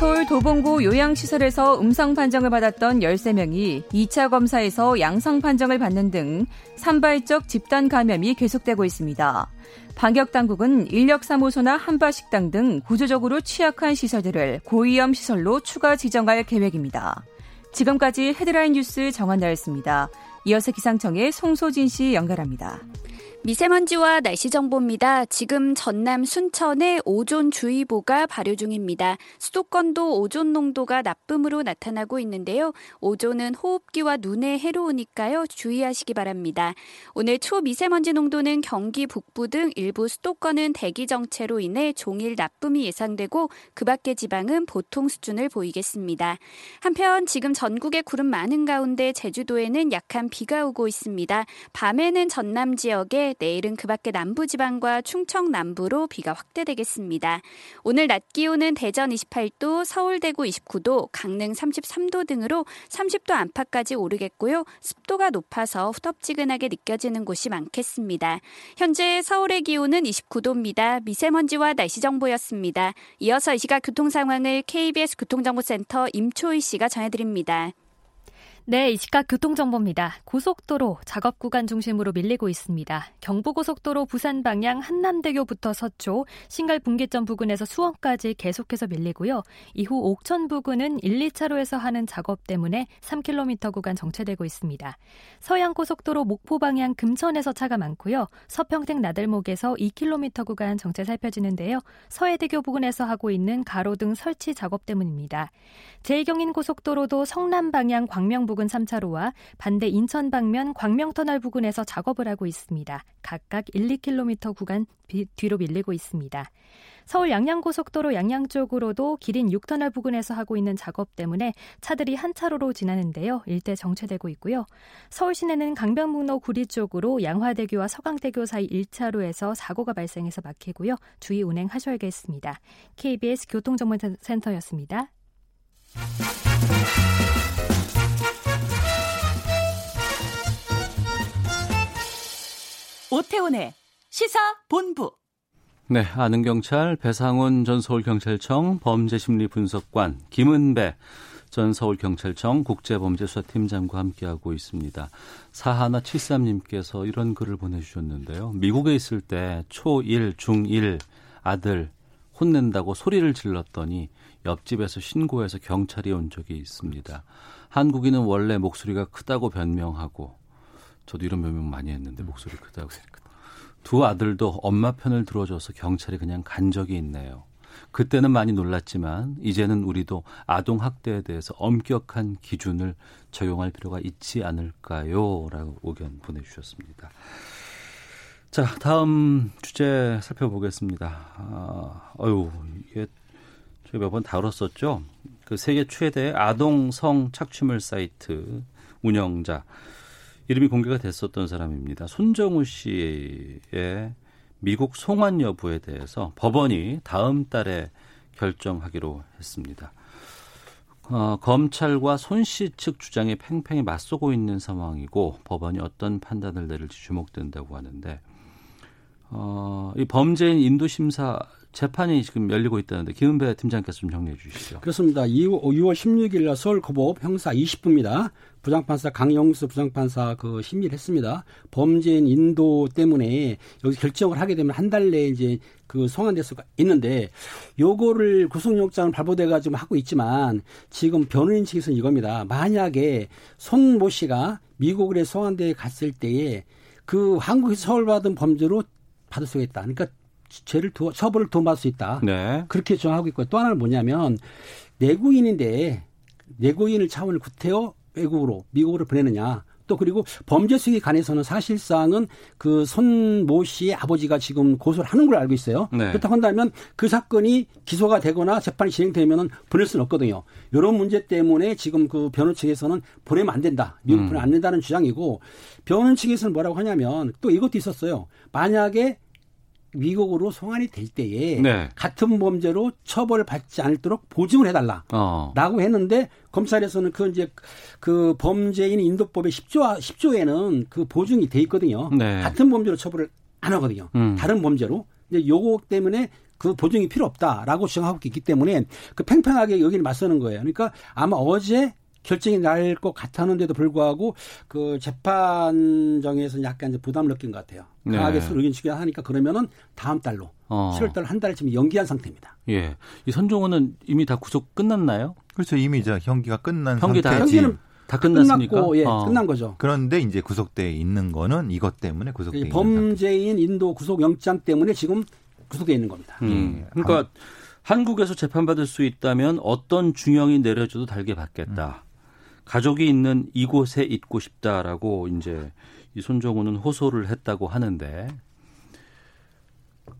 서울 도봉구 요양시설에서 음성 판정을 받았던 13명이 2차 검사에서 양성 판정을 받는 등 산발적 집단 감염이 계속되고 있습니다. 방역당국은 인력사무소나 한바식당 등 구조적으로 취약한 시설들을 고위험 시설로 추가 지정할 계획입니다. 지금까지 헤드라인 뉴스 정한나였습니다. 이어서 기상청의 송소진 씨 연결합니다. 미세먼지와 날씨 정보입니다. 지금 전남 순천에 오존주의보가 발효 중입니다. 수도권도 오존 농도가 나쁨으로 나타나고 있는데요. 오존은 호흡기와 눈에 해로우니까요. 주의하시기 바랍니다. 오늘 초미세먼지 농도는 경기 북부 등 일부 수도권은 대기 정체로 인해 종일 나쁨이 예상되고 그 밖의 지방은 보통 수준을 보이겠습니다. 한편 지금 전국에 구름 많은 가운데 제주도에는 약한 비가 오고 있습니다. 밤에는 전남 지역에 내일은 그 밖의 남부지방과 충청 남부로 비가 확대되겠습니다. 오늘 낮 기온은 대전 28도, 서울 대구 29도, 강릉 33도 등으로 30도 안팎까지 오르겠고요. 습도가 높아서 후덥지근하게 느껴지는 곳이 많겠습니다. 현재 서울의 기온은 29도입니다. 미세먼지와 날씨 정보였습니다. 이어서 이 시각 교통 상황을 KBS 교통정보센터 임초희 씨가 전해드립니다. 네, 이 시각 교통정보입니다. 고속도로 작업 구간 중심으로 밀리고 있습니다. 경부고속도로 부산 방향 한남대교부터 서초, 신갈 분기점 부근에서 수원까지 계속해서 밀리고요. 이후 옥천 부근은 1, 2차로에서 하는 작업 때문에 3km 구간 정체되고 있습니다. 서양고속도로 목포 방향 금천에서 차가 많고요. 서평택 나들목에서 2km 구간 정체 살펴지는데요. 서해대교 부근에서 하고 있는 가로등 설치 작업 때문입니다. 제2경인 고속도로도 성남 방향 광명 부근 3차로와 반대 인천 방면 광명터널 부근에서 작업을 하고 있습니다. 각각 1, 2km 구간 뒤로 밀리고 있습니다. 서울 양양고속도로 양양 쪽으로도 기린 6터널 부근에서 하고 있는 작업 때문에 차들이 한 차로로 지나는데요. 일대 정체되고 있고요. 서울 시내는 강변북로 구리 쪽으로 양화대교와 서강대교 사이 1차로에서 사고가 발생해서 막히고요. 주의 운행하셔야겠습니다. KBS 교통정보센터였습니다. 오태훈의 시사본부. 네, 아는 경찰 배상훈 전 서울경찰청 범죄심리분석관 김은배 전 서울경찰청 국제범죄수사팀장과 함께하고 있습니다. 사하나 73님께서 이런 글을 보내주셨는데요. 미국에 있을 때 초1, 중1 아들 혼낸다고 소리를 질렀더니 옆집에서 신고해서 경찰이 온 적이 있습니다. 한국인은 원래 목소리가 크다고 변명하고 저도 이런 변명 많이 했는데 목소리 크다고 두 아들도 엄마 편을 들어줘서 경찰이 그냥 간 적이 있네요. 그때는 많이 놀랐지만 이제는 우리도 아동 학대에 대해서 엄격한 기준을 적용할 필요가 있지 않을까요? 라고 의견 보내주셨습니다. 자, 다음 주제 살펴보겠습니다. 아, 어유 이게 저희 몇 번 다뤘었죠. 그 세계 최대 아동 성 착취물 사이트 운영자 이름이 공개가 됐었던 사람입니다. 손정우 씨의 미국 송환 여부에 대해서 법원이 다음 달에 결정하기로 했습니다. 어, 검찰과 손 씨 측 주장에 팽팽히 맞서고 있는 상황이고 법원이 어떤 판단을 내릴지 주목된다고 하는데 어, 이 범죄인 인도 심사 재판이 지금 열리고 있다는데 김은배 팀장께서 좀 정리해 주시죠. 그렇습니다. 2월, 6월 16일 날 서울 고법 형사 20부입니다. 부장판사 강영수 부장판사 그 심의를 했습니다. 범죄인 인도 때문에 여기 결정을 하게 되면 한 달 내에 이제 그 송환될 수가 있는데 요거를 구속영장을 발부돼 가지고 하고 있지만 지금 변호인 측에서는 이겁니다. 만약에 손모 씨가 미국에 송환돼 갔을 때에 그 한국에서 처벌받은 범죄로 받을 수가 있다. 그러니까 죄를 두, 처벌을 도받을 수 있다. 네. 그렇게 정하고 있고 또 하나는 뭐냐면 내국인인데 내국인을 차원을 구태여 외국으로 미국으로 보내느냐. 또 그리고 범죄 수익에 관해서는 사실상은 그 손 모 씨의 아버지가 지금 고소를 하는 걸로 알고 있어요. 네. 그렇다고 한다면 그 사건이 기소가 되거나 재판이 진행되면은 보낼 수는 없거든요. 이런 문제 때문에 지금 그 변호 측에서는 보내면 안 된다. 미국 음. 보내면 안 된다는 주장이고 변호 측에서는 뭐라고 하냐면 또 이것도 있었어요. 만약에 미국으로 송환이 될 때에 네. 같은 범죄로 처벌을 받지 않도록 보증을 해달라. 어. 라고 했는데 검찰에서는 그 이제 그 범죄인 인도법의 10조 10조에는 그 보증이 돼 있거든요. 네. 같은 범죄로 처벌을 안 하거든요. 음. 다른 범죄로. 근데 요거 때문에 그 보증이 필요 없다라고 주장하고 있기 때문에 그 팽팽하게 여기를 맞서는 거예요. 그러니까 아마 어제 결정이 날 것 같았는데도 불구하고 그 재판정에서는 약간 이제 부담을 느낀 것 같아요. 네. 강하게 서로 의견 추계하니까 그러면은 다음 달로 어. 7월 달 한달 지금 연기한 상태입니다. 예. 이 선종호는 이미 다 구속 끝났나요? 그렇죠. 이미 저 경기가 끝난 형기 다 상태지. 경기는 다 끝났습니까? 끝났고 예, 어. 끝난 거죠. 그런데 이제 구속돼 있는 거는 이것 때문에 구속돼 이 있는 상태. 범죄인 인도 구속 영장 때문에 지금 구속돼 있는 겁니다. 음. 예. 그러니까 한국에서 재판받을 수 있다면 어떤 중형이 내려줘도 달게 받겠다. 가족이 있는 이곳에 있고 싶다라고 이제 이 손정우는 호소를 했다고 하는데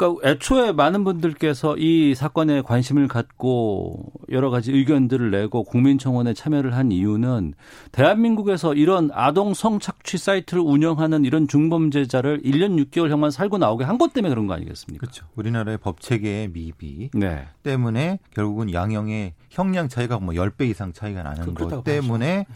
그러니까 애초에 많은 분들께서 이 사건에 관심을 갖고 여러 가지 의견들을 내고 국민청원에 참여를 한 이유는 대한민국에서 이런 아동 성착취 사이트를 운영하는 이런 중범죄자를 1년 6개월형만 살고 나오게 한 것 때문에 그런 거 아니겠습니까? 그렇죠. 우리나라의 법 체계의 미비 네. 때문에 결국은 양형의 형량 차이가 뭐 10배 이상 차이가 나는 그- 것 때문에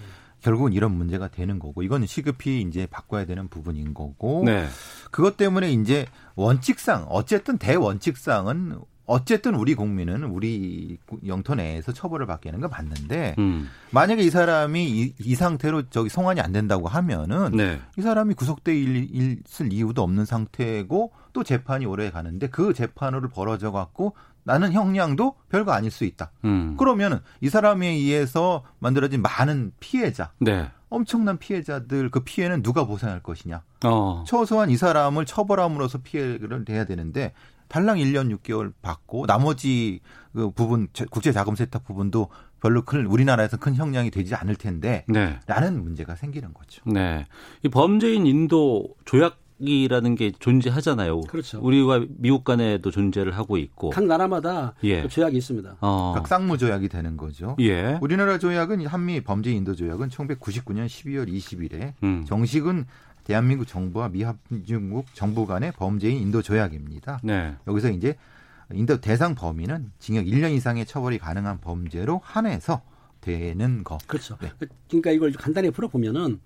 결국은 이런 문제가 되는 거고 이거는 시급히 이제 바꿔야 되는 부분인 거고 네. 그것 때문에 이제 원칙상 어쨌든 대원칙상은 어쨌든 우리 국민은 우리 영토 내에서 처벌을 받게 하는 거 맞는데 음. 만약에 이 사람이 이, 이 상태로 저기 송환이 안 된다고 하면은 네. 이 사람이 구속돼 있- 있을 이유도 없는 상태고 또 재판이 오래 가는데 그 재판으로 벌어져 갖고 나는 형량도 별거 아닐 수 있다. 음. 그러면은 이 사람에 의해서 만들어진 많은 피해자, 네. 엄청난 피해자들 그 피해는 누가 보상할 것이냐. 어. 최소한 이 사람을 처벌함으로써 피해를 내야 되는데 달랑 1년 6개월 받고 나머지 그 부분 국제 자금 세탁 부분도 별로 큰 우리나라에서 큰 형량이 되지 않을 텐데 네. 라는 문제가 생기는 거죠. 네. 이 범죄인 인도 조약 이라는 게 존재하잖아요. 그렇죠. 우리와 미국 간에도 존재를 하고 있고. 각 나라마다 예. 그 조약이 있습니다. 어. 각 쌍무 조약이 되는 거죠. 예. 우리나라 조약은 한미 범죄 인도 조약은 1999년 12월 20일에 음. 정식은 대한민국 정부와 미합중국 정부 간의 범죄인 인도 조약입니다. 네. 여기서 이제 인도 대상 범위는 징역 1년 이상의 처벌이 가능한 범죄로 한해서 되는 거. 그렇죠. 네. 그러니까 이걸 간단히 풀어보면은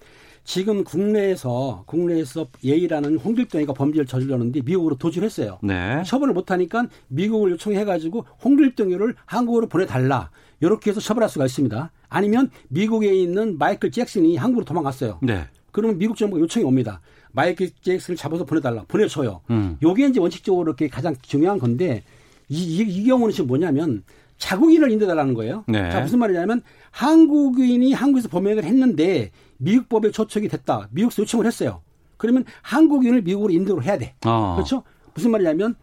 지금 국내에서 국내에서 예의라는 홍길동이가 범죄를 저질렀는데 미국으로 도주를 했어요. 네. 처벌을 못하니까 미국을 요청해가지고 홍길동이를 한국으로 보내달라. 이렇게 해서 처벌할 수가 있습니다. 아니면 미국에 있는 마이클 잭슨이 한국으로 도망갔어요. 네. 그러면 미국 정부가 요청이 옵니다. 마이클 잭슨을 잡아서 보내달라. 보내줘요. 음. 요게 이제 원칙적으로 이렇게 가장 중요한 건데 이, 이, 이 경우는 지금 뭐냐면 자국인을 인도달라는 거예요. 네. 자, 무슨 말이냐면 한국인이 한국에서 범행을 했는데 미국 법에 초청이 됐다. 미국에서 요청을 했어요. 그러면 한국인을 미국으로 인도를 해야 돼. 어. 그렇죠? 무슨 말이냐면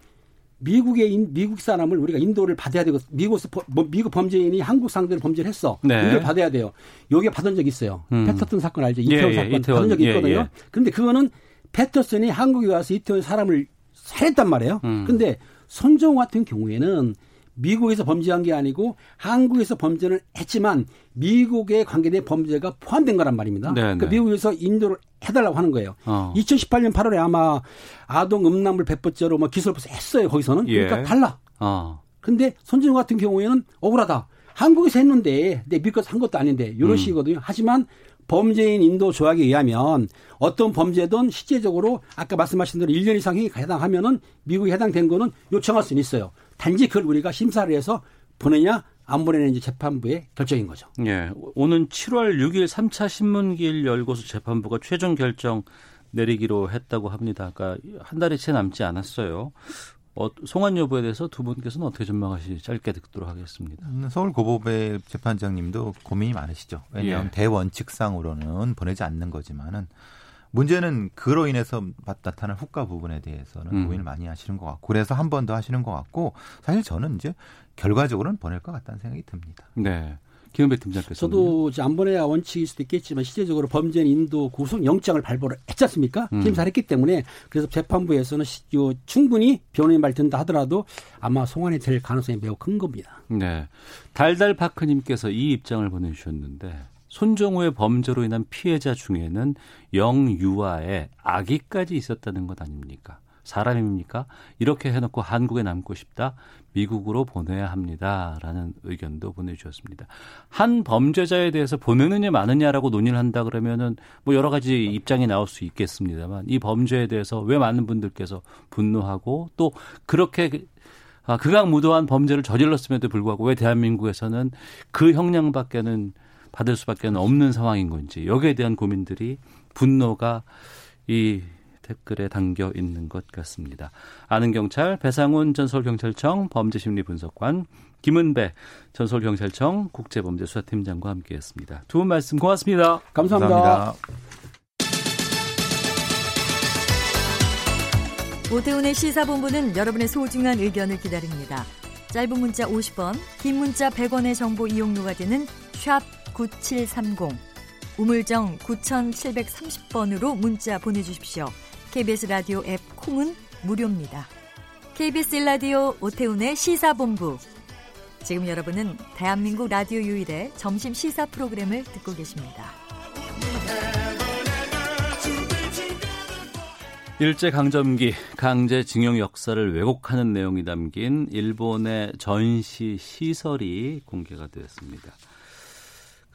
미국의 인, 미국 사람을 우리가 인도를 받아야 되고 미국에서 버- 뭐 미국 범죄인이 한국 상대로 범죄를 했어. 네. 인도를 받아야 돼요. 요게 받은 적 있어요. 음. 패터튼 사건 알죠? 예, 이태원 예, 사건 이태원. 받은 적이 예, 있거든요. 예. 그런데 그거는 패터슨이 한국에 와서 이태원 사람을 살했단 말이에요. 음. 근데 손정호 같은 경우에는 미국에서 범죄한 게 아니고 한국에서 범죄를 했지만 미국에 관계된 범죄가 포함된 거란 말입니다. 네, 그러니까 네. 미국에서 인도를 해달라고 하는 거예요. 어. 2018년 8월에 아마 아동 음란물 배포죄로 뭐 기소를 벌써 했어요. 거기서는 예. 그러니까 달라. 어. 근데 손진호 같은 경우에는 억울하다. 한국에서 했는데 내 미국에서 한 것도 아닌데 이런 음. 식이거든요. 하지만 범죄인 인도 조약에 의하면 어떤 범죄든 실제적으로 아까 말씀하신 대로 1년 이상 형이 해당하면은 미국에 해당된 거는 요청할 수는 있어요. 단지 그걸 우리가 심사를 해서 보내냐 안 보내는지 재판부의 결정인 거죠. 예. 오는 7월 6일 3차 신문기일 열고서 재판부가 최종 결정 내리기로 했다고 합니다. 그러니까 한 달이 채 남지 않았어요. 어, 송환 여부에 대해서 두 분께서는 어떻게 전망하시지 짧게 듣도록 하겠습니다. 음, 서울 고법의 재판장님도 고민이 많으시죠. 왜냐하면 예. 대원칙상으로는 보내지 않는 거지만은 문제는 그로 인해서 나타난 후과 부분에 대해서는 음. 고민을 많이 하시는 것 같고 그래서 한 번 더 하시는 것 같고 사실 저는 이제 결과적으로는 보낼 것 같다는 생각이 듭니다. 네. 김은배 팀장께서 저도 이제 안 보내야 원칙일 수도 있겠지만 실제적으로 범죄인 인도 구속 영장을 발부를 했지 않습니까? 음. 심사를 했기 때문에 그래서 재판부에서는 충분히 변호인 말 듣는다 하더라도 아마 송환이 될 가능성이 매우 큰 겁니다. 네. 달달파크님께서 이 입장을 보내주셨는데 손정호의 범죄로 인한 피해자 중에는 영유아의 아기까지 있었다는 것 아닙니까? 사람입니까? 이렇게 해놓고 한국에 남고 싶다? 미국으로 보내야 합니다. 라는 의견도 보내주셨습니다. 한 범죄자에 대해서 보내느냐 마느냐라고 논의를 한다 그러면은 뭐 여러 가지 입장이 나올 수 있겠습니다만 이 범죄에 대해서 왜 많은 분들께서 분노하고 또 그렇게 아, 극악무도한 범죄를 저질렀음에도 불구하고 왜 대한민국에서는 그 형량밖에는 받을 수밖에 없는 상황인 건지 여기에 대한 고민들이 분노가 이 댓글에 담겨 있는 것 같습니다. 아는 경찰 배상훈 전 서울경찰청 범죄심리분석관 김은배 전 서울경찰청 국제범죄수사팀장과 함께했습니다. 두 분 말씀 고맙습니다. 감사합니다. 오태훈의 시사본부는 여러분의 소중한 의견을 기다립니다. 짧은 문자 50원, 긴 문자 100원의 정보 이용료가 되는 샵 9730, 우물정 9730번으로 문자 보내주십시오. KBS 라디오 앱 콩은 무료입니다. KBS 라디오 오태훈의 시사본부. 지금 여러분은 대한민국 라디오 유일의 점심 시사 프로그램을 듣고 계십니다. 일제 강점기 강제 징용 역사를 왜곡하는 내용이 담긴 일본의 전시 시설이 공개가 되었습니다.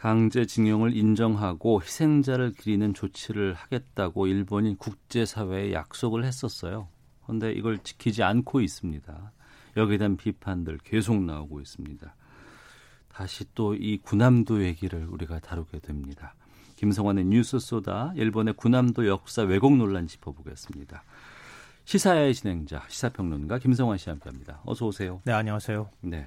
강제징용을 인정하고 희생자를 기리는 조치를 하겠다고 일본이 국제사회에 약속을 했었어요. 그런데 이걸 지키지 않고 있습니다. 여기에 대한 비판들 계속 나오고 있습니다. 다시 또 이 군함도 얘기를 우리가 다루게 됩니다. 김성환의 뉴스 소다 일본의 군함도 역사 왜곡 논란 짚어보겠습니다. 시사의 진행자 시사평론가 김성환 씨 함께합니다. 어서 오세요. 네 안녕하세요. 네.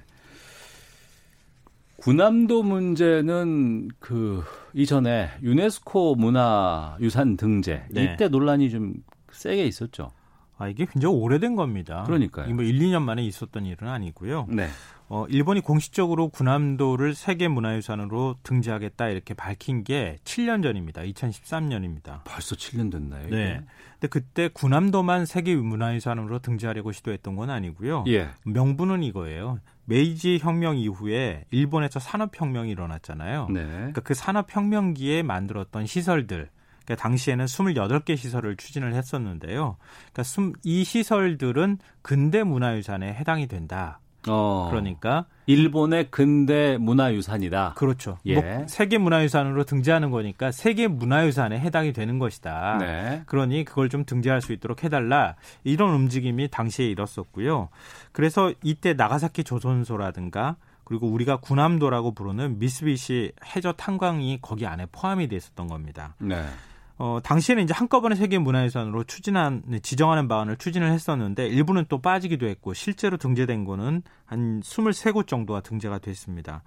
군함도 문제는 그 이전에 유네스코 문화유산 등재 네. 이때 논란이 좀 세게 있었죠. 아 이게 굉장히 오래된 겁니다. 그러니까요. 이뭐 1, 2년 만에 있었던 일은 아니고요. 네. 어, 일본이 공식적으로 군함도를 세계 문화유산으로 등재하겠다 이렇게 밝힌 게 7년 전입니다. 2013년입니다. 벌써 7년 됐나요? 이게? 네. 근데 그때 군함도만 세계 문화유산으로 등재하려고 시도했던 건 아니고요. 예. 명분은 이거예요. 메이지 혁명 이후에 일본에서 산업혁명이 일어났잖아요. 네. 그러니까 그 산업혁명기에 만들었던 시설들, 그러니까 당시에는 28개 시설을 추진을 했었는데요. 그러니까 숨- 이 시설들은 근대 문화유산에 해당이 된다. 어. 그러니까 일본의 근대 문화유산이다. 그렇죠. 예. 뭐 세계 문화유산으로 등재하는 거니까 세계 문화유산에 해당이 되는 것이다. 네. 그러니 그걸 좀 등재할 수 있도록 해달라 이런 움직임이 당시에 일었었고요. 그래서 이때 나가사키 조선소라든가 그리고 우리가 군함도라고 부르는 미쓰비시 해저 탄광이 거기 안에 포함이 돼 있었던 겁니다. 네. 어, 당시에는 이제 한꺼번에 세계 문화유산으로 추진한 지정하는 방안을 추진을 했었는데 일부는 또 빠지기도 했고 실제로 등재된 거는 한 23곳 정도가 등재가 됐습니다.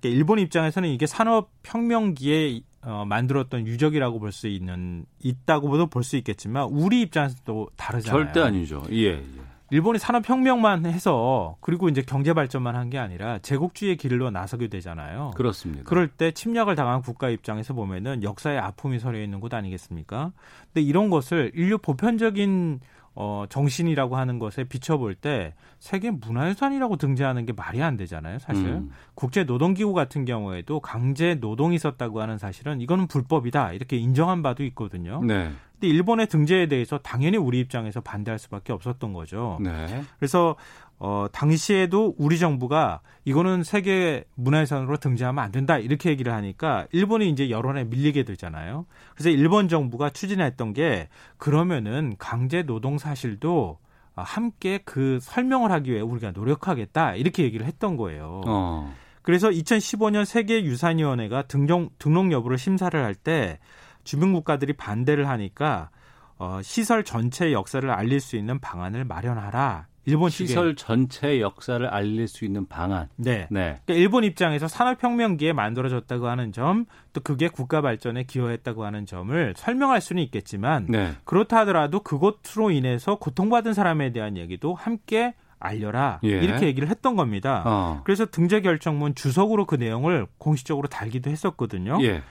그러니까 일본 입장에서는 이게 산업 혁명기에 어, 만들었던 유적이라고 볼 수 있는 있다고도 볼 수 있겠지만 우리 입장에서 또 다르잖아요. 절대 아니죠. 예. 예. 일본이 산업혁명만 해서 그리고 이제 경제 발전만 한 게 아니라 제국주의의 길로 나서게 되잖아요. 그렇습니다. 그럴 때 침략을 당한 국가 입장에서 보면은 역사의 아픔이 서려 있는 곳 아니겠습니까? 근데 이런 것을 인류 보편적인 어, 정신이라고 하는 것에 비춰볼 때 세계 문화유산이라고 등재하는 게 말이 안 되잖아요, 사실. 음. 국제노동기구 같은 경우에도 강제 노동이 있었다고 하는 사실은 이거는 불법이다. 이렇게 인정한 바도 있거든요. 네. 근데 일본의 등재에 대해서 당연히 우리 입장에서 반대할 수밖에 없었던 거죠. 네. 그래서 어 당시에도 우리 정부가 이거는 세계 문화유산으로 등재하면 안 된다 이렇게 얘기를 하니까 일본이 이제 여론에 밀리게 되잖아요. 그래서 일본 정부가 추진했던 게 그러면은 강제 노동 사실도 함께 그 설명을 하기 위해 우리가 노력하겠다 이렇게 얘기를 했던 거예요. 어. 그래서 2015년 세계유산위원회가 등록, 등록 여부를 심사를 할 때 주변 국가들이 반대를 하니까 어, 시설 전체 역사를 알릴 수 있는 방안을 마련하라. 일본 시설 전체 역사를 알릴 수 있는 방안. 네. 네. 그러니까 일본 입장에서 산업혁명기에 만들어졌다고 하는 점, 또 그게 국가 발전에 기여했다고 하는 점을 설명할 수는 있겠지만, 네. 그렇다 하더라도 그것으로 인해서 고통받은 사람에 대한 얘기도 함께 알려라. 예. 이렇게 얘기를 했던 겁니다. 어. 그래서 등재 결정문 주석으로 그 내용을 공식적으로 달기도 했었거든요. 예.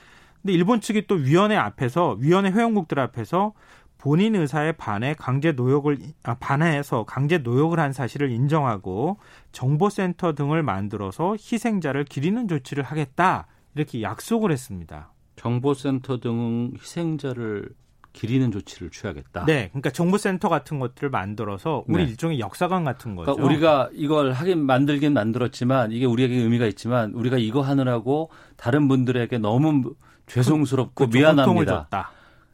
근데 일본 측이 또 위원회 앞에서 위원회 회원국들 앞에서 본인 의사에 반해 강제 노역을 아, 반해서 강제 노역을 한 사실을 인정하고 정보센터 등을 만들어서 희생자를 기리는 조치를 하겠다 이렇게 약속을 했습니다. 정보센터 등 희생자를 기리는 조치를 취하겠다. 네, 그러니까 정보센터 같은 것들을 만들어서 우리 네. 일종의 역사관 같은 거죠. 그러니까 우리가 이걸 하긴 만들긴 만들었지만 이게 우리에게 의미가 있지만 우리가 이거 하느라고 다른 분들에게 너무 죄송스럽고 그, 고통을 미안합니다. 줬다.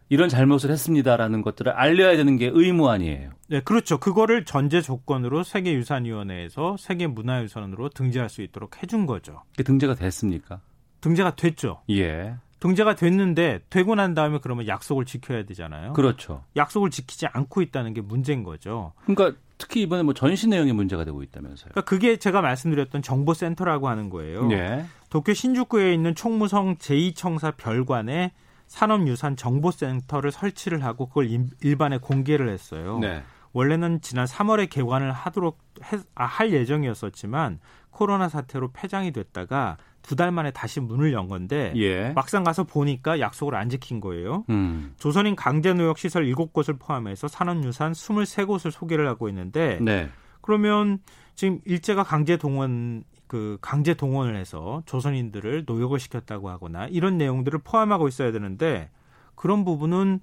이런 잘못을 했습니다라는 것들을 알려야 되는 게 의무 아니에요. 네, 그렇죠. 그거를 전제 조건으로 세계유산위원회에서 세계문화유산으로 등재할 수 있도록 해준 거죠. 그게 등재가 됐습니까? 등재가 됐죠. 예. 등재가 됐는데 되고 난 다음에 그러면 약속을 지켜야 되잖아요. 그렇죠. 약속을 지키지 않고 있다는 게 문제인 거죠. 그러니까 특히 이번에 뭐 전시 내용이 문제가 되고 있다면서요. 그러니까 그게 제가 말씀드렸던 정보센터라고 하는 거예요. 예. 도쿄 신주쿠에 있는 총무성 제2청사 별관에 산업유산 정보센터를 설치를 하고 그걸 일반에 공개를 했어요. 네. 원래는 지난 3월에 개관을 하도록 해, 아, 할 예정이었었지만 코로나 사태로 폐장이 됐다가 두 달 만에 다시 문을 연 건데 예. 막상 가서 보니까 약속을 안 지킨 거예요. 음. 조선인 강제노역 시설 7곳을 포함해서 산업유산 23곳을 소개를 하고 있는데 네. 그러면 지금 일제가 강제 동원 그 강제 동원을 해서 조선인들을 노역을 시켰다고 하거나 이런 내용들을 포함하고 있어야 되는데 그런 부분은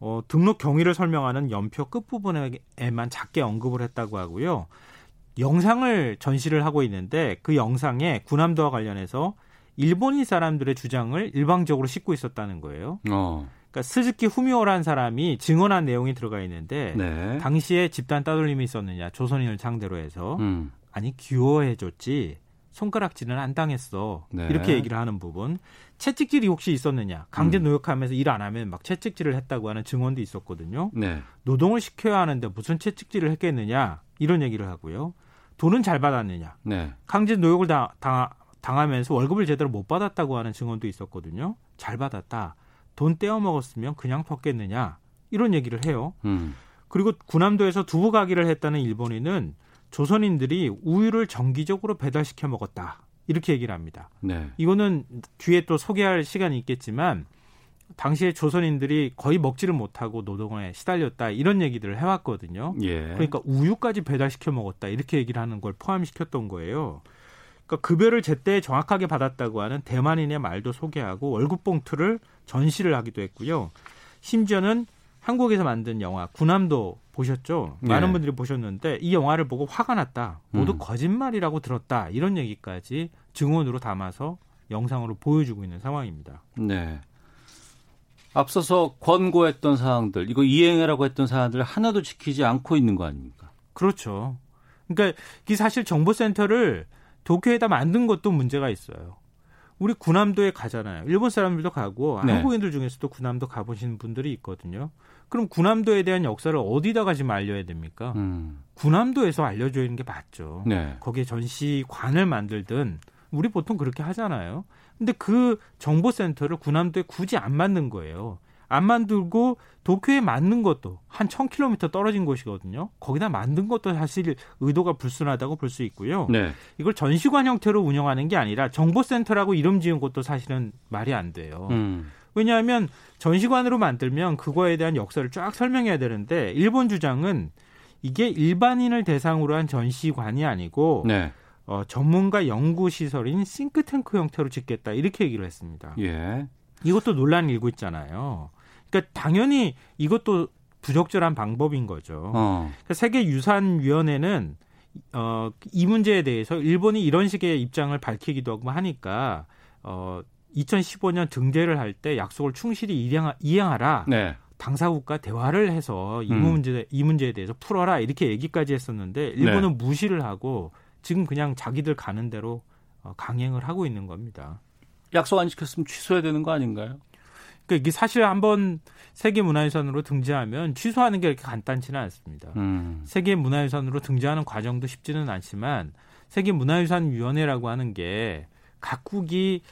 어, 등록 경위를 설명하는 연표 끝부분에만 작게 언급을 했다고 하고요. 영상을 전시를 하고 있는데 그 영상에 군함도와 관련해서 일본인 사람들의 주장을 일방적으로 싣고 있었다는 거예요. 어. 그러니까 스즈키 후미오라는 사람이 증언한 내용이 들어가 있는데 네. 당시에 집단 따돌림이 있었느냐 조선인을 상대로 해서 음. 아니 귀여워해줬지 손가락질은 안 당했어. 네. 이렇게 얘기를 하는 부분. 채찍질이 혹시 있었느냐? 강제 음. 노역하면서 일 안 하면 막 채찍질을 했다고 하는 증언도 있었거든요. 네. 노동을 시켜야 하는데 무슨 채찍질을 했겠느냐? 이런 얘기를 하고요. 돈은 잘 받았느냐? 네. 강제 노역을 당, 당, 당하면서 월급을 제대로 못 받았다고 하는 증언도 있었거든요. 잘 받았다. 돈 떼어 먹었으면 그냥 뒀겠느냐? 이런 얘기를 해요. 음. 그리고 군함도에서 두부 가기를 했다는 일본인은 조선인들이 우유를 정기적으로 배달시켜 먹었다. 이렇게 얘기를 합니다. 네. 이거는 뒤에 또 소개할 시간이 있겠지만 당시에 조선인들이 거의 먹지를 못하고 노동에 시달렸다 이런 얘기들을 해왔거든요. 예. 그러니까 우유까지 배달시켜 먹었다 이렇게 얘기를 하는 걸 포함시켰던 거예요. 그러니까 급여를 제때 정확하게 받았다고 하는 대만인의 말도 소개하고 월급 봉투를 전시를 하기도 했고요. 심지어는 한국에서 만든 영화 군함도 보셨죠? 네. 많은 분들이 보셨는데 이 영화를 보고 화가 났다. 모두 음. 거짓말이라고 들었다. 이런 얘기까지 증언으로 담아서 영상으로 보여주고 있는 상황입니다. 네. 앞서서 권고했던 사항들, 이거 이행해라고 했던 사항들 하나도 지키지 않고 있는 거 아닙니까? 그렇죠. 그러니까 이 사실 정보센터를 도쿄에다 만든 것도 문제가 있어요. 우리 군함도에 가잖아요. 일본 사람들도 가고 네. 한국인들 중에서도 군함도 가보신 분들이 있거든요. 그럼 군함도에 대한 역사를 어디다가 지금 알려야 됩니까? 음. 군함도에서 알려줘야 게 맞죠. 네. 거기에 전시관을 만들든 우리 보통 그렇게 하잖아요. 근데 그 정보센터를 군함도에 굳이 안 만든 거예요. 안 만들고 도쿄에 만든 것도 한 1000km 떨어진 곳이거든요. 거기다 만든 것도 사실 의도가 불순하다고 볼 수 있고요. 네. 이걸 전시관 형태로 운영하는 게 아니라 정보센터라고 이름 지은 것도 사실은 말이 안 돼요. 음. 왜냐하면 전시관으로 만들면 그거에 대한 역사를 쫙 설명해야 되는데 일본 주장은 이게 일반인을 대상으로 한 전시관이 아니고 네. 어, 전문가 연구 시설인 싱크탱크 형태로 짓겠다 이렇게 얘기를 했습니다. 예. 이것도 논란이 일고 있잖아요. 그러니까 당연히 이것도 부적절한 방법인 거죠. 어. 그러니까 세계 유산 위원회는 어, 이 문제에 대해서 일본이 이런 식의 입장을 밝히기도 하고 하니까 어, 2015년 등재를 할 때 약속을 충실히 이행, 이행하라. 네. 당사국과 대화를 해서 이 음. 문제 이 문제에 대해서 풀어라 이렇게 얘기까지 했었는데 일본은 네. 무시를 하고 지금 그냥 자기들 가는 대로 어, 강행을 하고 있는 겁니다. 약속 안 지켰으면 취소해야 되는 거 아닌가요? 그러니까 이게 사실 한번 세계 문화유산으로 등재하면 취소하는 게 이렇게 간단치는 않습니다. 음. 세계 문화유산으로 등재하는 과정도 쉽지는 않지만 세계 문화유산 위원회라고 하는 게 각국이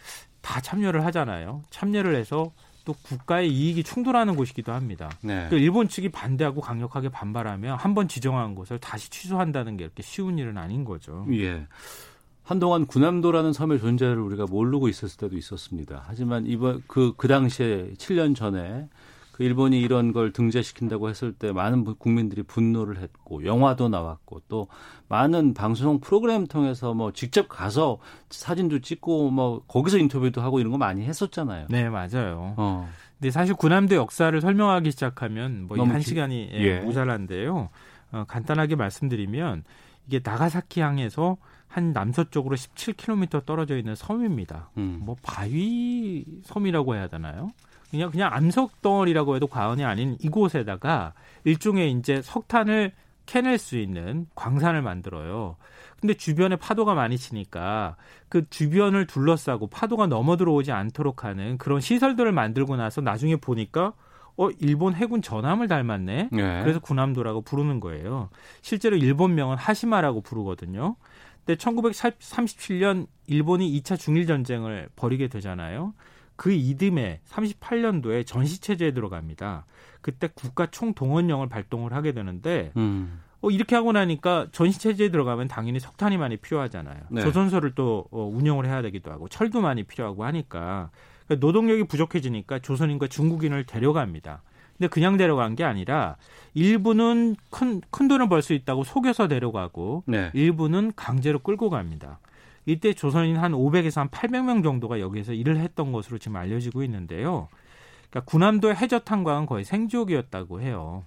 다 참여를 하잖아요. 참여를 해서 또 국가의 이익이 충돌하는 곳이기도 합니다. 네. 그러니까 일본 측이 반대하고 강력하게 반발하면 한 번 지정한 곳을 다시 취소한다는 게 이렇게 쉬운 일은 아닌 거죠. 예. 한동안 군함도라는 섬의 존재를 우리가 모르고 있었을 때도 있었습니다. 하지만 이번 그, 그 당시에 7년 전에 그 일본이 이런 걸 등재시킨다고 했을 때 많은 국민들이 분노를 했고 영화도 나왔고 또 많은 방송 프로그램 통해서 뭐 직접 가서 사진도 찍고 뭐 거기서 인터뷰도 하고 이런 거 많이 했었잖아요. 네, 맞아요. 어. 근데 사실 군함도 역사를 설명하기 시작하면 뭐한 기- 시간이 예, 예. 모자란데요. 어, 간단하게 말씀드리면 이게 나가사키 항에서 한 남서쪽으로 17km 떨어져 있는 섬입니다. 음. 뭐 바위 섬이라고 해야 되나요? 그냥 그냥 암석 덩어리라고 해도 과언이 아닌 이곳에다가 일종의 이제 석탄을 캐낼 수 있는 광산을 만들어요. 근데 주변에 파도가 많이 치니까 그 주변을 둘러싸고 파도가 넘어 들어오지 않도록 하는 그런 시설들을 만들고 나서 나중에 보니까 어 일본 해군 전함을 닮았네. 네. 그래서 군함도라고 부르는 거예요. 실제로 일본명은 하시마라고 부르거든요. 근데 1937년 일본이 2차 중일 전쟁을 벌이게 되잖아요. 그 이듬해 38년도에 전시 체제에 들어갑니다. 그때 국가 총동원령을 발동을 하게 되는데 음. 어, 이렇게 하고 나니까 전시 체제에 들어가면 당연히 석탄이 많이 필요하잖아요. 네. 조선소를 또 어, 운영을 해야 되기도 하고 철도 많이 필요하고 하니까 그러니까 노동력이 부족해지니까 조선인과 중국인을 데려갑니다. 근데 그냥 데려간 게 아니라 일부는 큰, 큰 돈을 벌 수 있다고 속여서 데려가고 네. 일부는 강제로 끌고 갑니다. 이때 조선인 한 500에서 한 800명 정도가 여기에서 일을 했던 것으로 지금 알려지고 있는데요. 그러니까 군함도의 해저 탄광은 거의 생지옥이었다고 해요.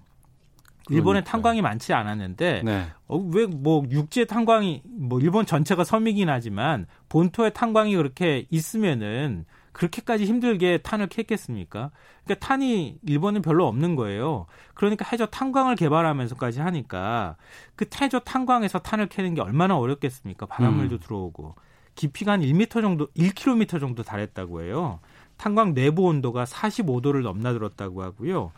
일본에 그러니까요. 탄광이 많지 않았는데 네. 어, 왜뭐 육지에 탄광이 뭐 일본 전체가 섬이긴 하지만 본토에 탄광이 그렇게 있으면은 그렇게까지 힘들게 탄을 캤겠습니까? 그러니까 탄이 일본은 별로 없는 거예요. 그러니까 해저 탄광을 개발하면서까지 하니까 그 해저 탄광에서 탄을 캐는 게 얼마나 어렵겠습니까? 바닷물도 음. 들어오고 깊이가 한 1m 정도, 1km 정도 달했다고 해요. 탄광 내부 온도가 45도를 넘나들었다고 하고요.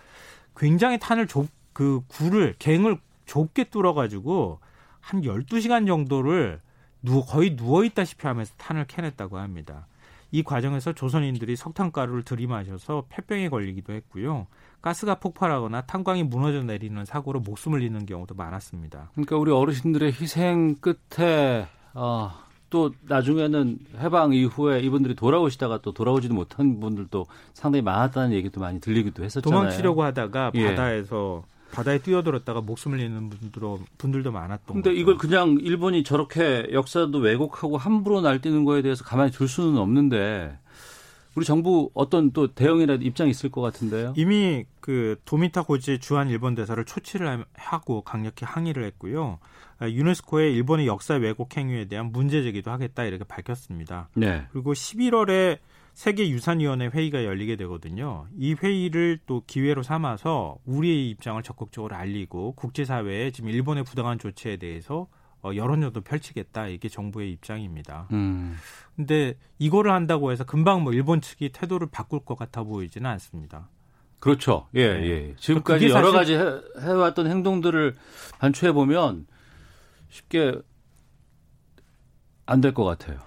굉장히 탄을 좁, 그 굴을, 갱을 좁게 뚫어가지고 한 12시간 정도를 누워, 거의 누워있다시피 하면서 탄을 캐냈다고 합니다. 이 과정에서 조선인들이 석탄가루를 들이마셔서 폐병에 걸리기도 했고요. 가스가 폭발하거나 탄광이 무너져 내리는 사고로 목숨을 잃는 경우도 많았습니다. 그러니까 우리 어르신들의 희생 끝에 어, 또 나중에는 해방 이후에 이분들이 돌아오시다가 또 돌아오지도 못한 분들도 상당히 많았다는 얘기도 많이 들리기도 했었잖아요. 도망치려고 하다가 예. 바다에서 바다에 뛰어들었다가 목숨을 잃는 분들도, 분들도 많았던 근데 거죠. 이걸 그냥 일본이 저렇게 역사도 왜곡하고 함부로 날뛰는 거에 대해서 가만히 둘 수는 없는데 우리 정부 어떤 또 대응이라도 입장이 있을 것 같은데요. 이미 그 도미타 고지 주한 일본 대사를 초치를 하고 강력히 항의를 했고요. 아, 유네스코의 일본의 역사 왜곡 행위에 대한 문제 제기도 하겠다 이렇게 밝혔습니다. 네. 그리고 11월에 세계유산위원회 회의가 열리게 되거든요. 이 회의를 또 기회로 삼아서 우리의 입장을 적극적으로 알리고 국제사회에 지금 일본의 부당한 조치에 대해서 어, 여론조도 펼치겠다 이게 정부의 입장입니다. 음. 근데 이거를 한다고 해서 금방 뭐 일본 측이 태도를 바꿀 것 같아 보이지는 않습니다. 그렇죠. 예, 네. 예. 지금까지 그게 여러 가지 해, 해왔던 행동들을 반추해 보면 쉽게 안 될 것 같아요.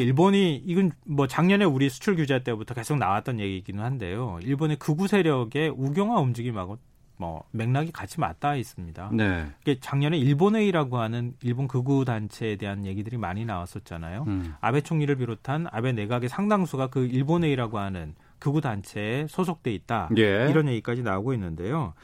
일본이 이건 뭐 작년에 우리 수출 규제 때부터 계속 나왔던 얘기이기는 한데요. 일본의 극우 세력의 우경화 움직임하고 뭐 맥락이 같이 맞닿아 있습니다. 네. 이게 작년에 일본회의라고 하는 일본 극우 단체에 대한 얘기들이 많이 나왔었잖아요. 음. 아베 총리를 비롯한 아베 내각의 상당수가 그 일본회의라고 하는 극우 단체에 소속돼 있다. 예. 이런 얘기까지 나오고 있는데요.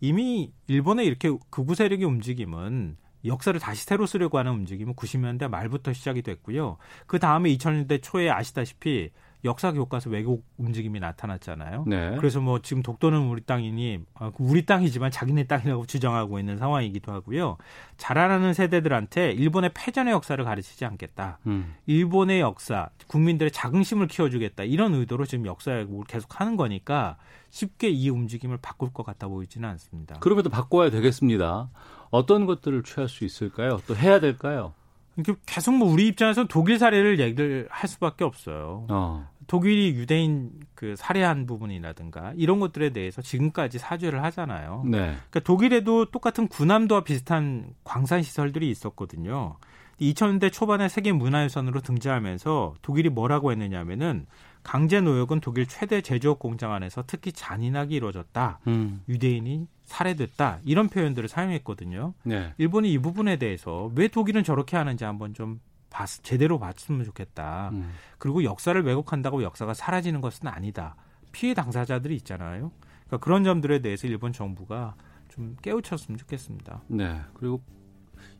이미 일본의 이렇게 극우 세력의 움직임은 역사를 다시 새로 쓰려고 하는 움직임은 90년대 말부터 시작이 됐고요. 그 다음에 2000년대 초에 아시다시피 역사 교과서 왜곡 움직임이 나타났잖아요. 네. 그래서 뭐 지금 독도는 우리 땅이니 어, 우리 땅이지만 자기네 땅이라고 주장하고 있는 상황이기도 하고요. 자라나는 세대들한테 일본의 패전의 역사를 가르치지 않겠다. 음. 일본의 역사, 국민들의 자긍심을 키워주겠다. 이런 의도로 지금 역사 왜곡을 계속하는 거니까 쉽게 이 움직임을 바꿀 것 같아 보이지는 않습니다. 그럼에도 바꿔야 되겠습니다. 어떤 것들을 취할 수 있을까요? 또 해야 될까요? 이게 계속 뭐 우리 입장에서 독일 사례를 얘기를 할 수밖에 없어요. 어. 독일이 유대인 그 살해한 부분이라든가 이런 것들에 대해서 지금까지 사죄를 하잖아요. 네. 그러니까 독일에도 똑같은 군함도와 비슷한 광산 시설들이 있었거든요. 2000년대 초반에 세계 문화유산으로 등재하면서 독일이 뭐라고 했느냐면은 강제 노역은 독일 최대 제조업 공장 안에서 특히 잔인하게 이루어졌다. 음. 유대인이 살해됐다. 이런 표현들을 사용했거든요. 네. 일본이 이 부분에 대해서 왜 독일은 저렇게 하는지 한번 좀 봤, 제대로 봤으면 좋겠다. 음. 그리고 역사를 왜곡한다고 역사가 사라지는 것은 아니다. 피해 당사자들이 있잖아요. 그러니까 그런 점들에 대해서 일본 정부가 좀 깨우쳤으면 좋겠습니다. 네. 그리고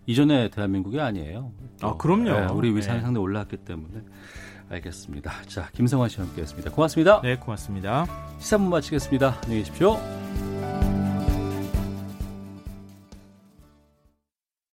이전에 대한민국이 아니에요. 아, 그럼요. 네, 우리 위상이 네. 상당히 올라왔기 때문에 알겠습니다. 자, 김성환 씨와 함께했습니다. 고맙습니다. 네, 고맙습니다. 시사분 마치겠습니다. 안녕히 계십시오.